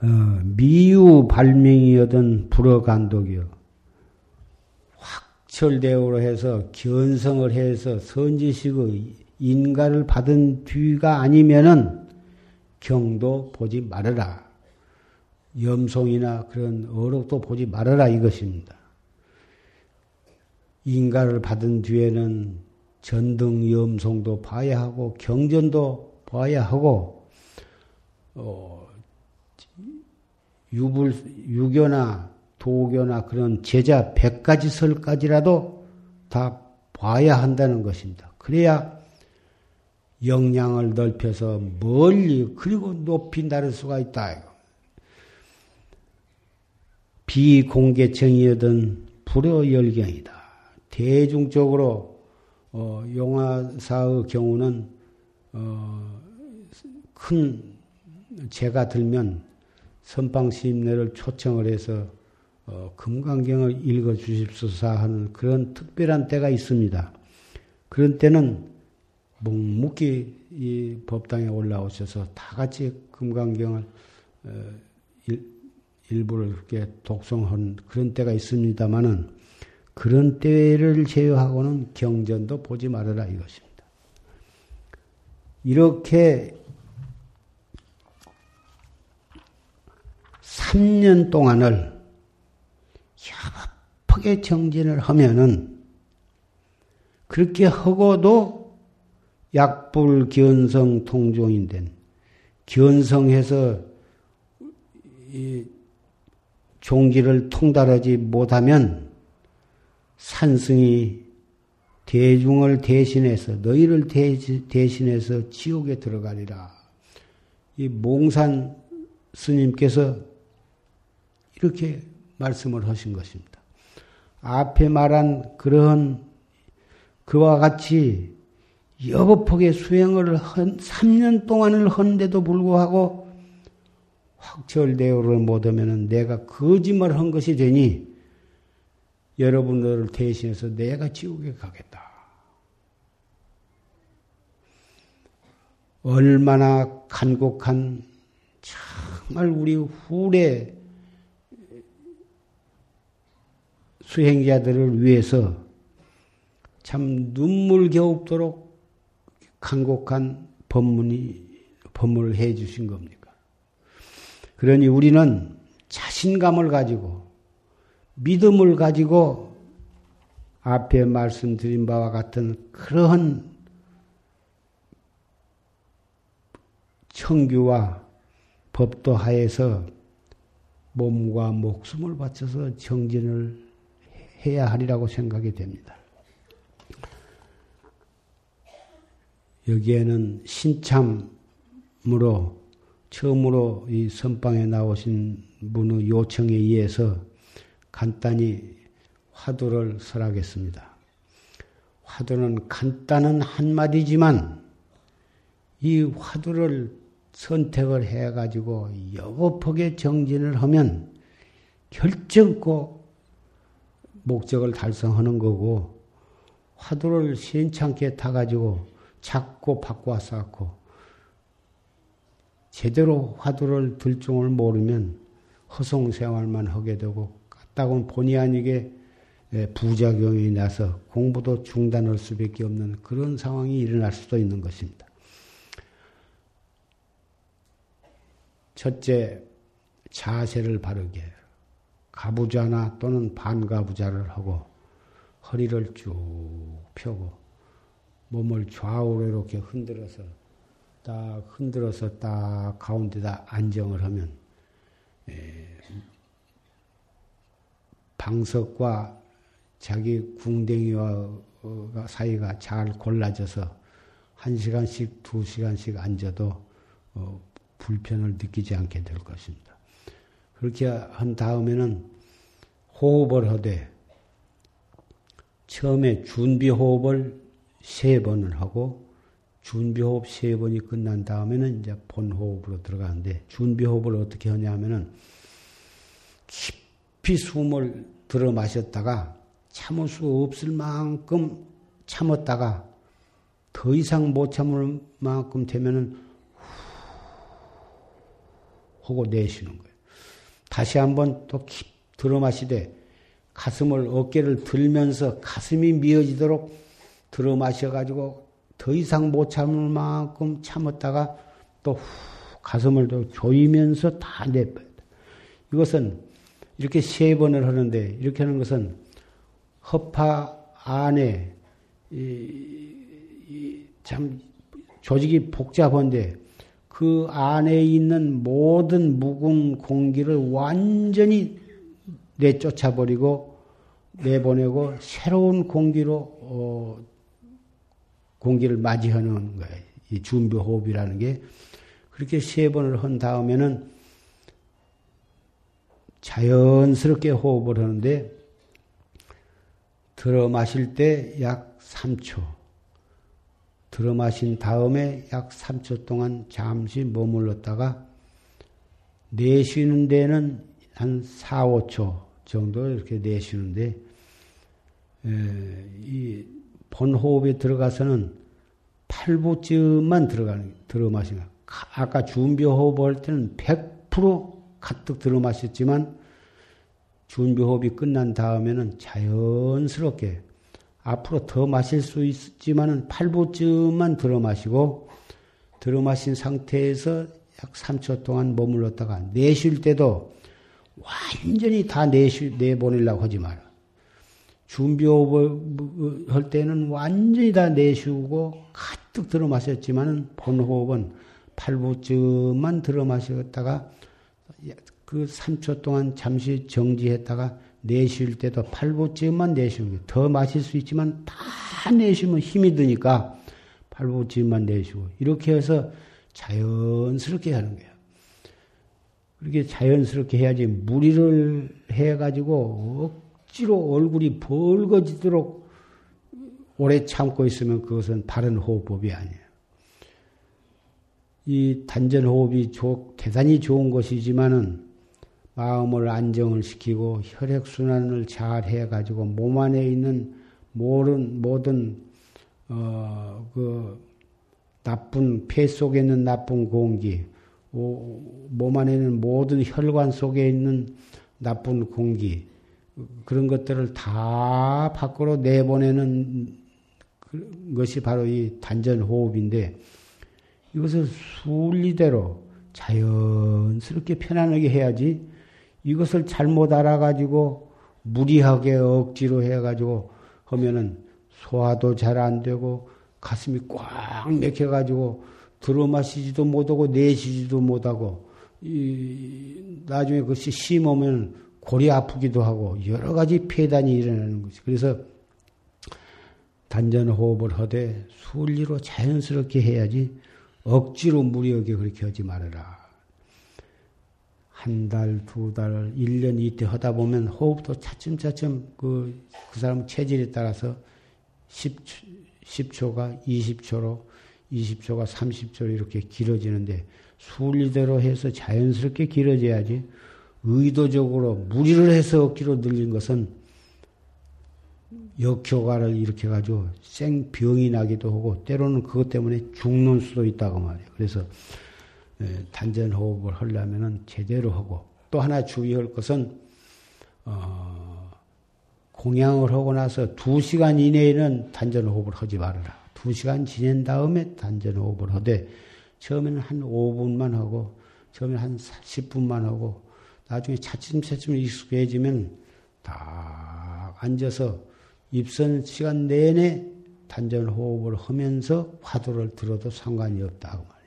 어, 미유 발명이여든 불어 간독이여 확철대오로 해서 견성을 해서 선지식의 인가를 받은 뒤가 아니면은 경도 보지 말아라. 염송이나 그런 어록도 보지 말아라 이것입니다. 인가를 받은 뒤에는 전등 염송도 봐야 하고 경전도 봐야 하고 어, 유불 유교나 도교나 그런 제자 백가지 설까지라도 다 봐야 한다는 것입니다. 그래야 역량을 넓혀서 멀리 그리고 높이 나를 수가 있다. 비공개청이었던 불어열경이다. 대중적으로 어, 용화사의 경우는 어, 큰 제가 들면 선방시임내를 초청을 해서 어, 금강경을 읽어 주십소서 하는 그런 특별한 때가 있습니다. 그런 때는 묵묵히 이 법당에 올라오셔서 다 같이 금강경을 어, 일, 일부를 그렇게 독송한 그런 때가 있습니다만은 그런 때를 제외하고는 경전도 보지 말아라 이것입니다. 이렇게 3년 동안을 협하게 정진을 하면은 그렇게 하고도 약불 견성 통종인 된 견성해서 이 종기를 통달하지 못하면 산승이 대중을 대신해서 너희를 대신해서 지옥에 들어가리라. 이 몽산 스님께서 이렇게 말씀을 하신 것입니다. 앞에 말한 그러한 그와 같이 여법하게 수행을 한 3년 동안을 한데도 불구하고 확철대오를 못하면 내가 거짓말 한 것이 되니 여러분들을 대신해서 내가 지옥에 가겠다. 얼마나 간곡한 정말 우리 후래 수행자들을 위해서 참 눈물 겨웁도록 간곡한 법문이 법문을 해 주신 겁니까? 그러니 우리는 자신감을 가지고 믿음을 가지고 앞에 말씀드린 바와 같은 그러한 청규와 법도 하에서 몸과 목숨을 바쳐서 정진을 해야 하리라고 생각이 됩니다. 여기에는 신참으로 처음으로 이 선방에 나오신 분의 요청에 의해서 간단히 화두를 설하겠습니다. 화두는 간단한 한마디지만 이 화두를 선택을 해가지고 여곱하게 정진을 하면 결정코 목적을 달성하는 거고 화두를 시원찮게 타가지고 잡고 바꿔 쌓고 제대로 화두를 들 줄을 모르면 허송생활만 하게 되고 까 딱은 본의 아니게 부작용이 나서 공부도 중단할 수밖에 없는 그런 상황이 일어날 수도 있는 것입니다. 첫째, 자세를 바르게 가부좌나 또는 반가부좌를 하고 허리를 쭉 펴고 몸을 좌우로 이렇게 흔들어서 딱 흔들어서 딱 가운데다 안정을 하면 방석과 자기 궁뎅이와 사이가 잘 골라져서 한 시간씩 두 시간씩 앉아도 어, 불편을 느끼지 않게 될 것입니다. 그렇게 한 다음에는 호흡을 하되 처음에 준비 호흡을 세 번을 하고 준비 호흡 세 번이 끝난 다음에는 이제 본 호흡으로 들어가는데 준비 호흡을 어떻게 하냐면은 깊 이 숨을 들어 마셨다가 참을 수 없을 만큼 참았다가 더 이상 못 참을 만큼 되면은 하고 내쉬는 거예요. 다시 한번 또 들어 마시되 가슴을 어깨를 들면서 가슴이 미어지도록 들어 마셔 가지고 더 이상 못 참을 만큼 참았다가 또 후, 가슴을 또 조이면서 다 내버려. 이것은 이렇게 세 번을 하는데 이렇게 하는 것은 허파 안에 이, 이, 참 조직이 복잡한데 그 안에 있는 모든 묵은 공기를 완전히 내쫓아 버리고 내보내고 새로운 공기로 어, 공기를 맞이하는 거예요. 이 준비 호흡이라는 게 그렇게 세 번을 한 다음에는 자연스럽게 호흡을 하는데 들어 마실 때 약 3초. 들어 마신 다음에 약 3초 동안 잠시 머물렀다가 내쉬는 데는 한 4, 5초 정도 이렇게 내쉬는데 이 본호흡에 들어가서는 8부쯤만 들어가는 들어 마시는 아까 준비 호흡 할 때는 100% 가득 들어 마셨지만 준비 호흡이 끝난 다음에는 자연스럽게 앞으로 더 마실 수 있지만은 8부쯤만 들어 마시고 들어 마신 상태에서 약 3초 동안 머물렀다가 내쉴 때도 완전히 다 내쉬, 내보내려고 하지 마라. 준비호흡을 할 때는 완전히 다 내쉬고 가득 들어 마셨지만은 본호흡은 8부쯤만 들어 마셨다가 그 3초 동안 잠시 정지했다가 내쉴 때도 8부쯤만 내쉬고 더 마실 수 있지만 다 내쉬면 힘이 드니까 8부쯤만 내쉬고 이렇게 해서 자연스럽게 하는 거예요. 그렇게 자연스럽게 해야지 무리를 해가지고 억지로 얼굴이 벌거지도록 오래 참고 있으면 그것은 바른 호흡법이 아니에요. 이 단전 호흡이 대단히 좋은 것이지만은 마음을 안정을 시키고 혈액 순환을 잘 해가지고 몸 안에 있는 모든 모든 어 그 나쁜 폐 속에 있는 나쁜 공기, 몸 안에 있는 모든 혈관 속에 있는 나쁜 공기, 그런 것들을 다 밖으로 내보내는 그 것이 바로 이 단전 호흡인데 이것을 순리대로 자연스럽게 편안하게 해야지 이것을 잘못 알아가지고 무리하게 억지로 해가지고 하면은 소화도 잘 안 되고 가슴이 꽉 맥혀가지고 들어 마시지도 못하고 내쉬지도 못하고 이 나중에 그것이 심으면 골이 아프기도 하고 여러 가지 폐단이 일어나는 것이 그래서 단전 호흡을 하되 순리로 자연스럽게 해야지 억지로 무리하게 그렇게 하지 말아라. 한 달, 두 달, 일 년 이때 하다 보면 호흡도 차츰차츰 그, 그 사람 체질에 따라서 10, 10 초가 20초로, 20초가 30초로 이렇게 길어지는데 순리대로 해서 자연스럽게 길어져야지 의도적으로 무리를 해서 억지로 늘린 것은 역효과를 일으켜가지고 생병이 나기도 하고 때로는 그것 때문에 죽는 수도 있다고 말이에요. 그래서 예, 단전 호흡을 하려면은 제대로 하고 또 하나 주의할 것은 어, 공양을 하고 나서 두 시간 이내에는 단전 호흡을 하지 말아라. 두 시간 지낸 다음에 단전 호흡을 하되 처음에는 한 5분만 하고 처음에는 한 10분만 하고 나중에 차츰차츰 익숙해지면 딱 앉아서 입선 시간 내내 단전 호흡을 하면서 화두를 들어도 상관이 없다고 말이에요.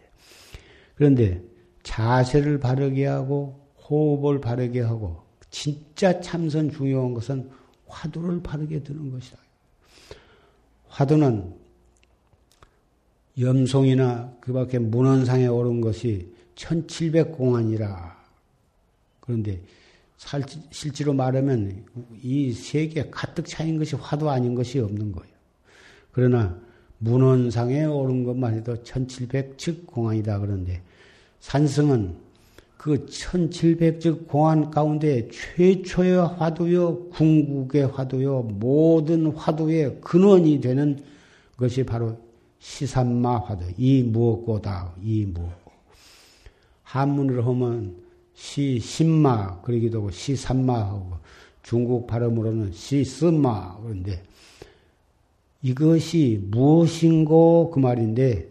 그런데 자세를 바르게 하고 호흡을 바르게 하고 진짜 참선 중요한 것은 화두를 바르게 드는 것이다. 화두는 염송이나 그 밖에 문헌상에 오른 것이 1700공안이라. 그런데 실제로 말하면 이 세계 가득 차인 것이 화두 아닌 것이 없는 거예요. 그러나 문헌상에 오른 것만 해도 1700 즉 공안이다 그런데 산성은 그 1700즉 공안 가운데 최초의 화두요, 궁극의 화두요, 모든 화두의 근원이 되는 것이 바로 시산마 화두, 이 무엇고다, 이 무엇고. 한문으로 하면 시 신마 그러기도 하고 시 삼마하고 중국 발음으로는 시 쓴마 그런데 이것이 무엇인고 그 말인데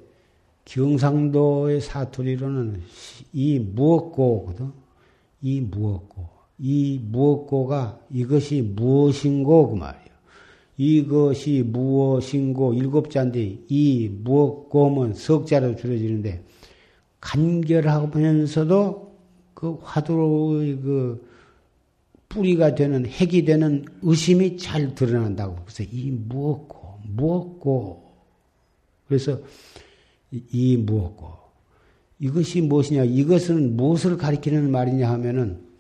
경상도의 사투리로는 이 무엇고거든. 이 무엇고. 이 무엇고가 이것이 무엇인고 그 말이에요. 이것이 무엇인고 일곱 자인데 이 무엇고면 석자로 줄여지는데 간결하면서도 그 화두의 그 뿌리가 되는 핵이 되는 의심이 잘 드러난다고. 그래서 이 무엇고 무엇고 그래서 이 무엇고 이것이 무엇이냐? 이것은 무엇을 가리키는 말이냐 하면은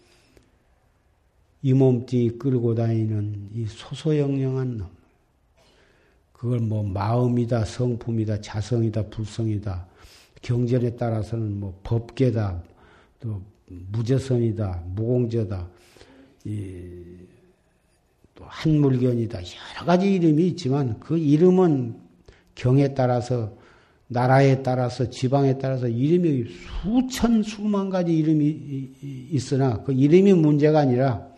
이 몸띠 끌고 다니는 이 소소영령한 놈. 그걸 뭐 마음이다, 성품이다, 자성이다, 불성이다, 경전에 따라서는 뭐 법계다, 또 무재선이다, 무공저다, 이, 또 한물견이다, 여러 가지 이름이 있지만 그 이름은 경에 따라서 나라에 따라서 지방에 따라서 이름이 수천 수만 가지 이름이 있으나 그 이름이 문제가 아니라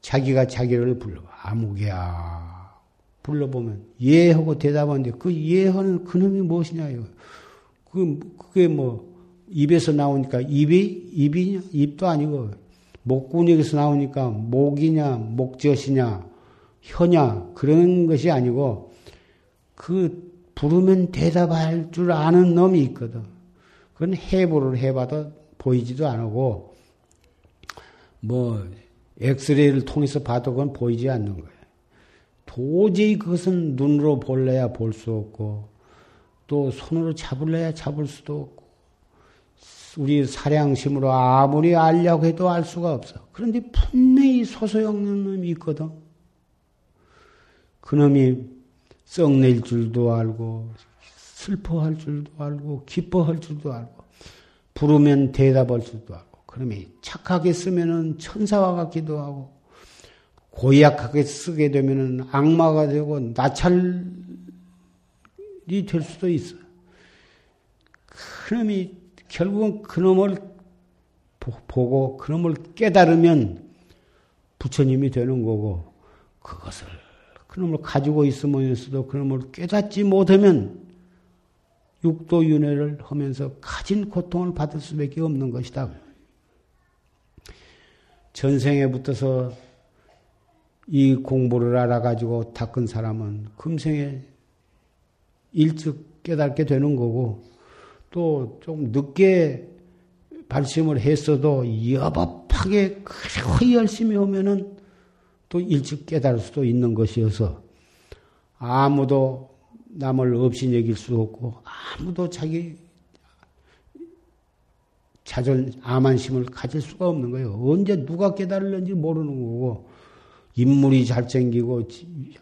자기가 자기를 불러 아무개야. 불러보면 예 하고 대답하는데 그 예하는 그놈이 무엇이냐 그 그게 뭐 입에서 나오니까 입이 입이냐? 입도 아니고 목구멍에서 나오니까 목이냐 목젖이냐 혀냐 그런 것이 아니고 그 부르면 대답할 줄 아는 놈이 있거든. 그건 해보를 해봐도 보이지도 않고 뭐 엑스레이를 통해서 봐도 그건 보이지 않는 거예요. 도저히 그것은 눈으로 볼래야 볼 수 없고 또 손으로 잡을래야 잡을 수도 없고 우리 사량심으로 아무리 알려고 해도 알 수가 없어. 그런데 분명히 소소영령 놈이 있거든. 그놈이 썩낼 줄도 알고 슬퍼할 줄도 알고 기뻐할 줄도 알고 부르면 대답할 줄도 알고 그러면 착하게 쓰면은 천사와 같기도 하고 고약하게 쓰게 되면은 악마가 되고 나찰이 될 수도 있어. 그놈이 결국은 그놈을 보고 그놈을 깨달으면 부처님이 되는 거고 그것을 그놈을 가지고 있으면서도 그놈을 깨닫지 못하면 육도윤회를 하면서 가진 고통을 받을 수밖에 없는 것이다. 전생에 붙어서 이 공부를 알아가지고 닦은 사람은 금생에 일찍 깨닫게 되는 거고 또 좀 늦게 발심을 했어도 여법하게 그렇게 열심히 하면은 또 일찍 깨달을 수도 있는 것이어서 아무도 남을 없이 여길 수 없고 아무도 자기 자존 아만심을 가질 수가 없는 거예요. 언제 누가 깨달을는지 모르는 거고 인물이 잘생기고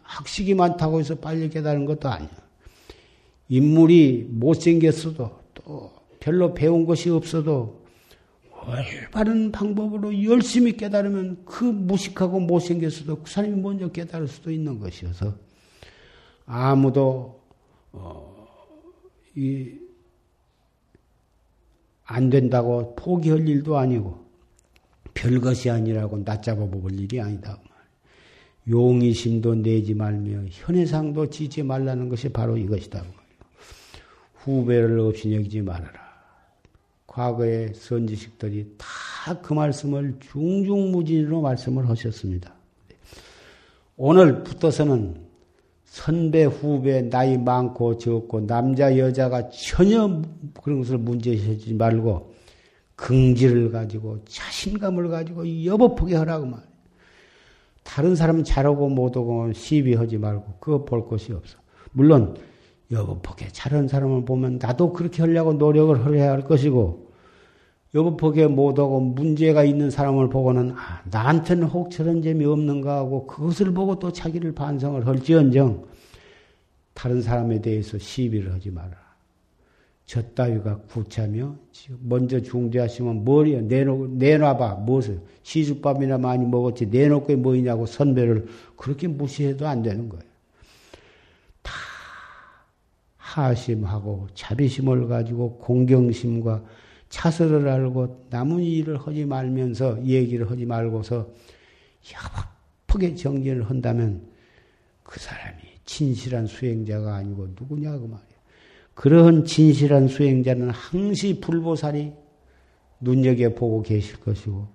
학식이 많다고 해서 빨리 깨달은 것도 아니야. 인물이 못생겼어도 또 별로 배운 것이 없어도 올바른 방법으로 열심히 깨달으면 그 무식하고 못생겼어도 그 사람이 먼저 깨달을 수도 있는 것이어서 아무도 어, 이, 안 된다고 포기할 일도 아니고 별것이 아니라고 낮잡아 먹을 일이 아니다. 용의심도 내지 말며 현해상도 지지 말라는 것이 바로 이것이다. 후배를 없이 여기지 말아라. 과거의 선지식들이 다 그 말씀을 중중무진으로 말씀을 하셨습니다. 오늘부터서는 선배, 후배, 나이 많고 적고 남자, 여자가 전혀 그런 것을 문제시하지 말고 긍지를 가지고 자신감을 가지고 여보프게 하라고 말. 다른 사람 잘하고 못하고 시비하지 말고 그거 볼 것이 없어. 물론 여보프게 잘하는 사람을 보면 나도 그렇게 하려고 노력을 해야 할 것이고 여보폭에 못하고 문제가 있는 사람을 보고는 아, 나한테는 혹 저런 점이 없는가 하고 그것을 보고 또 자기를 반성을 할지언정 다른 사람에 대해서 시비를 하지 마라. 저 따위가 구차며 먼저 중대하시면 머리에 내놓, 내놔봐 무엇을 시죽밥이나 많이 먹었지 내놓고 뭐이냐고 선배를 그렇게 무시해도 안 되는 거예요. 다 하심하고 자비심을 가지고 공경심과 차설을 알고 남은 일을 하지 말면서 얘기를 하지 말고서 야박하게 정진을 한다면 그 사람이 진실한 수행자가 아니고 누구냐 그 말이야. 그러한 진실한 수행자는 항시 불보살이 눈여겨보고 계실 것이고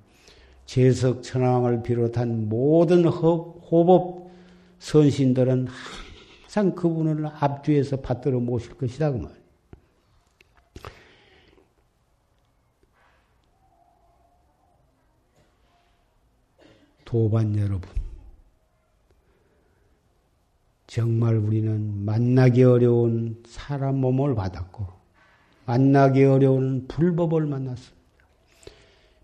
재석 천왕을 비롯한 모든 호법 선신들은 항상 그분을 앞뒤에서 받들어 모실 것이다 그 말 도반 여러분. 정말 우리는 만나기 어려운 사람 몸을 받았고, 만나기 어려운 불법을 만났습니다.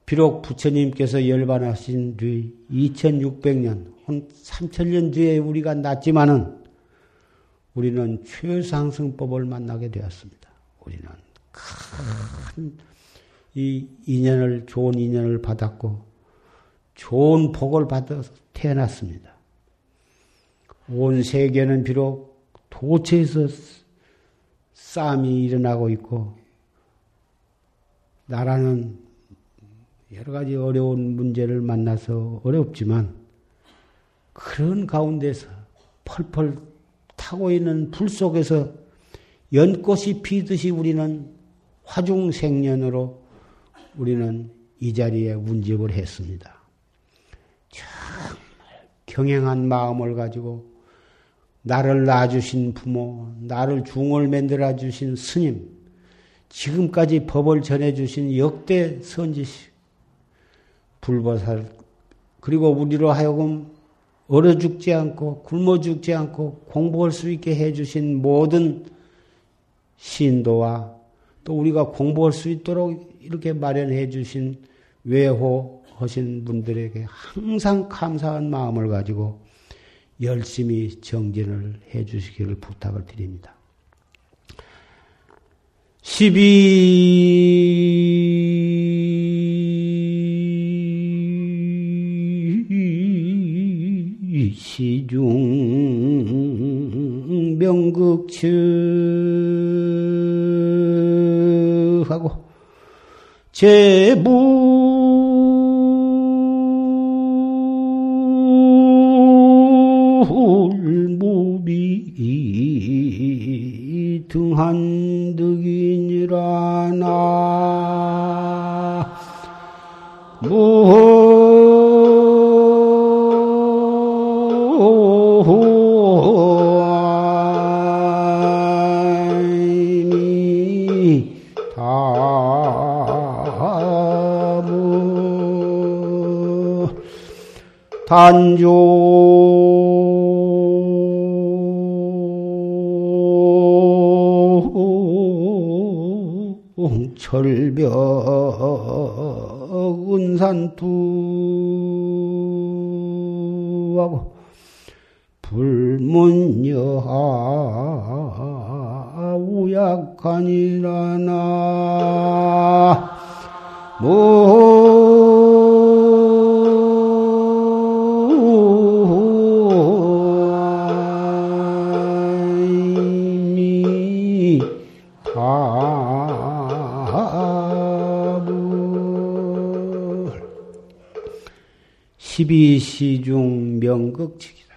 비록 부처님께서 열반하신 뒤 2600년, 한 3000년 뒤에 우리가 났지만은 우리는 최상승법을 만나게 되었습니다. 우리는 큰 이 인연을, 좋은 인연을 받았고, 좋은 복을 받아서 태어났습니다. 온 세계는 비록 도처에서 싸움이 일어나고 있고, 나라는 여러 가지 어려운 문제를 만나서 어렵지만, 그런 가운데서 펄펄 타고 있는 불 속에서 연꽃이 피듯이 우리는 화중생년으로 우리는 이 자리에 운집을 했습니다. 경행한 마음을 가지고 나를 낳아주신 부모, 나를 중을 만들어 주신 스님, 지금까지 법을 전해주신 역대 선지식, 불보살, 그리고 우리로 하여금 얼어 죽지 않고 굶어 죽지 않고 공부할 수 있게 해주신 모든 신도와 또 우리가 공부할 수 있도록 이렇게 마련해 주신 외호 하신 분들에게 항상 감사한 마음을 가지고 열심히 정진을 해 주시기를 부탁을 드립니다. 12 시중 명극처하고 제부 한득이니라 나 단조 시중 명극칙이다.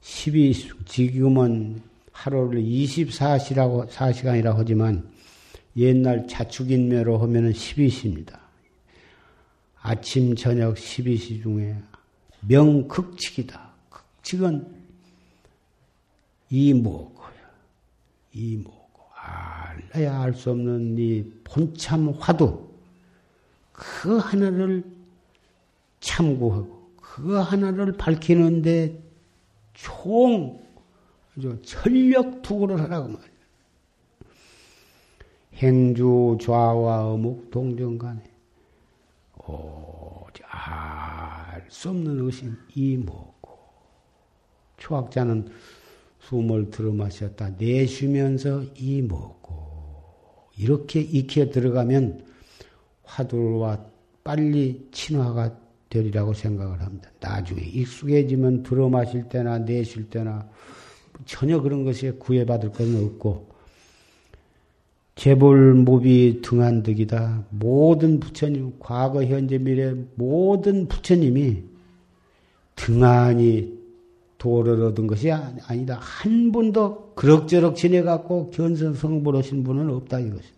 십이 지금은 하루를 24시라고 4시간이라고 하지만 옛날 자축인매로 하면은 12시입니다. 아침 저녁 12시 중에 명극칙이다. 극칙은 이모고요. 이모고 알아야 알 수 없는 이 본참 화두 그 하나를 참고하고 그 하나를 밝히는데 총 전력 투구를 하라고 말이야. 행주 좌와 어묵 동정 간에 알수 없는 의심 이뭐고. 초학자는 숨을 들어 마셨다. 내쉬면서 이먹고. 이렇게 익혀 들어가면 화두와 빨리 친화가 되리라고 생각을 합니다. 나중에 익숙해지면 들어 마실 때나 내쉴 때나 전혀 그런 것에 구애받을 것은 없고 재벌무비 등한득이다. 모든 부처님, 과거, 현재, 미래 모든 부처님이 등한이 도를 얻은 것이 아니다. 한 분도 그럭저럭 지내갖고 견성성불하신 분은 없다 이것입니다.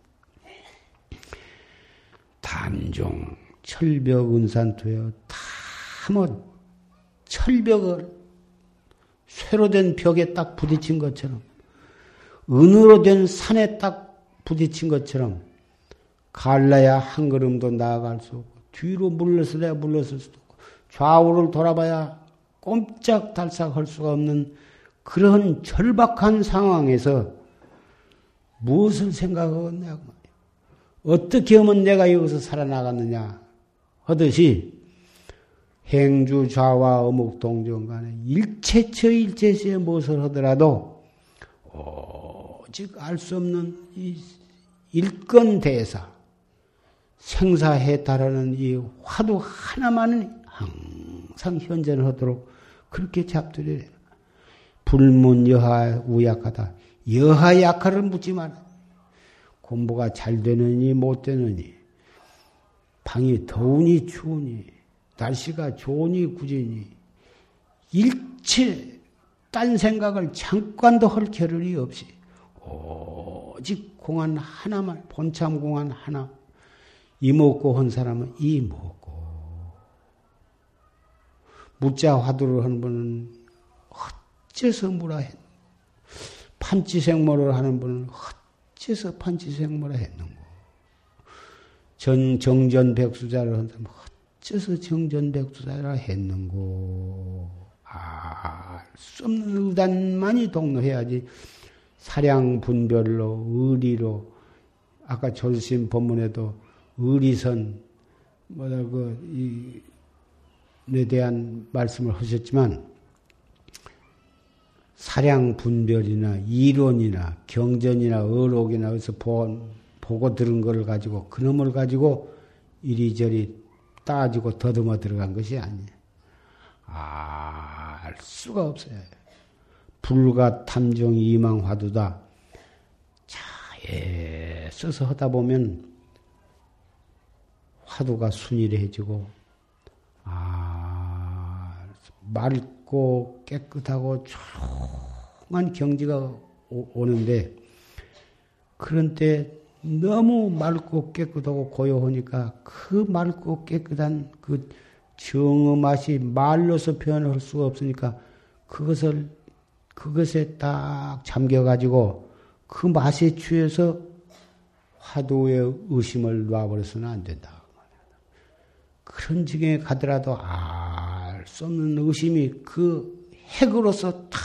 단종 철벽 은산투여 다뭐 철벽을 쇠로 된 벽에 딱 부딪힌 것처럼 은으로 된 산에 딱 부딪힌 것처럼 갈라야 한 걸음도 나아갈 수 없고 뒤로 물러서야 물러설 수도 없고 좌우를 돌아봐야 꼼짝달싹 할 수가 없는 그런 절박한 상황에서 무엇을 생각하겠냐고 말이야. 어떻게 하면 내가 여기서 살아나갔느냐 하듯이 행주 좌와 어묵 동정 간에 일체처 일체시에 무엇을 하더라도 오직 알 수 없는 이 일건 대사 생사해 달하는 이 화두 하나만은 항상 현전을 하도록 그렇게 잡두리래. 불문 여하 우약하다. 여하 약하를 묻지 마라. 공부가 잘 되느니 못 되느니 방이 더우니 추우니 날씨가 좋으니 굳으니 일체 딴 생각을 잠깐도 할 겨를이 없이 오직 공안 하나만 본참 공안 하나 이먹고 한 사람은 이먹고. 무자 화두를 하는 분은 어째서 무라 했 판치생모를 하는 분은 어째서 판치생모라 했는고 전 정전백수자를 한 사람은 어째서 정전백수자라 했는고? 알수 없는 의단만이 동로해야지. 사량 분별로 의리로 아까 조심 법문에도 의리선 뭐다 그이에 대한 말씀을 하셨지만 사량 분별이나 이론이나 경전이나 의록이나 어디서 본, 보고 들은 것을 가지고 그놈을 가지고 이리저리 따지고 더듬어 들어간 것이 아니에요. 알 수가 없어요. 불가 탐정 이망 화두다. 자에 써서 하다 보면 화두가 순일해지고 아 맑고 깨끗하고 조용한 경지가 오, 는데 그런 때 너무 맑고 깨끗하고 고요하니까 그 맑고 깨끗한 그 정의 맛이 말로서 표현할 수가 없으니까 그것을 그것에 딱 잠겨가지고 그 맛에 취해서 화두의 의심을 놔버려서는 안 된다. 그런 지경에 가더라도 알 수 없는 의심이 그 핵으로서 탁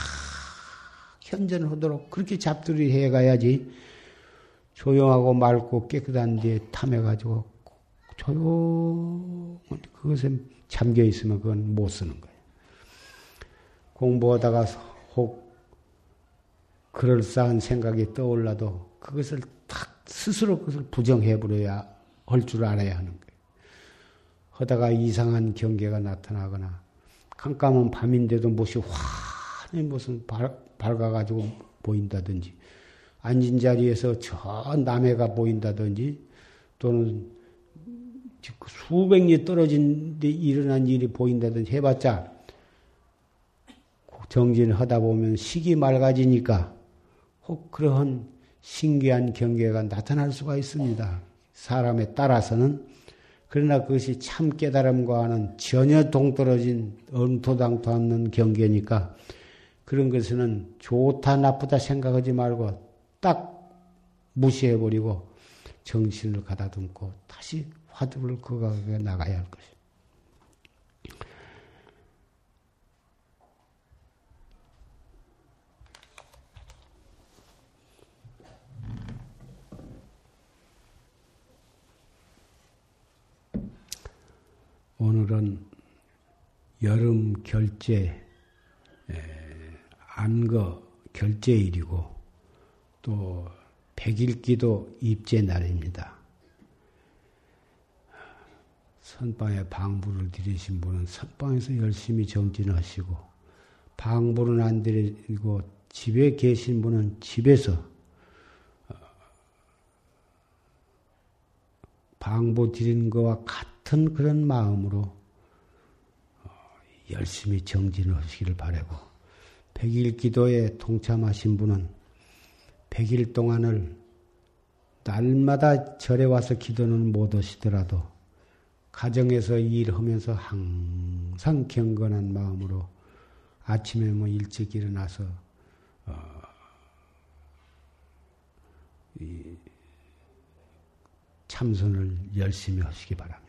현전을 하도록 그렇게 잡들이 해가야지 조용하고 맑고 깨끗한 데에 탐해가지고 조용 그것에 잠겨 있으면 그건 못 쓰는 거예요. 공부하다가 혹 그럴싸한 생각이 떠올라도 그것을 탁 스스로 그것을 부정해버려야 할 줄 알아야 하는 거예요. 하다가 이상한 경계가 나타나거나 깜깜한 밤인데도 무엇이 환히 무슨 밝아가지고 보인다든지 앉은 자리에서 저 남해가 보인다든지 또는 수백 리 떨어진 데 일어난 일이 보인다든지 해봤자 정진을 하다 보면 식이 맑아지니까 혹 그러한 신기한 경계가 나타날 수가 있습니다. 사람에 따라서는 그러나 그것이 참 깨달음과는 전혀 동떨어진 엉토당토 않는 경계니까 그런 것은 좋다 나쁘다 생각하지 말고 딱 무시해버리고 정신을 가다듬고 다시 화두를 그각에 나가야 할 것이다. 오늘은 여름 결제 안거 결제일이고 또 백일기도 입제 날입니다. 선방에 방부를 드리신 분은 선방에서 열심히 정진하시고 방부는 안 드리고 집에 계신 분은 집에서 어, 방부 드리는 것과 같은 같은 그런 마음으로 어, 열심히 정진하시기를 바라고 백일 기도에 동참하신 분은 백일 동안을 날마다 절에 와서 기도는 못 하시더라도 가정에서 일하면서 항상 경건한 마음으로 아침에 뭐 일찍 일어나서 어, 참선을 열심히 하시기 바랍니다.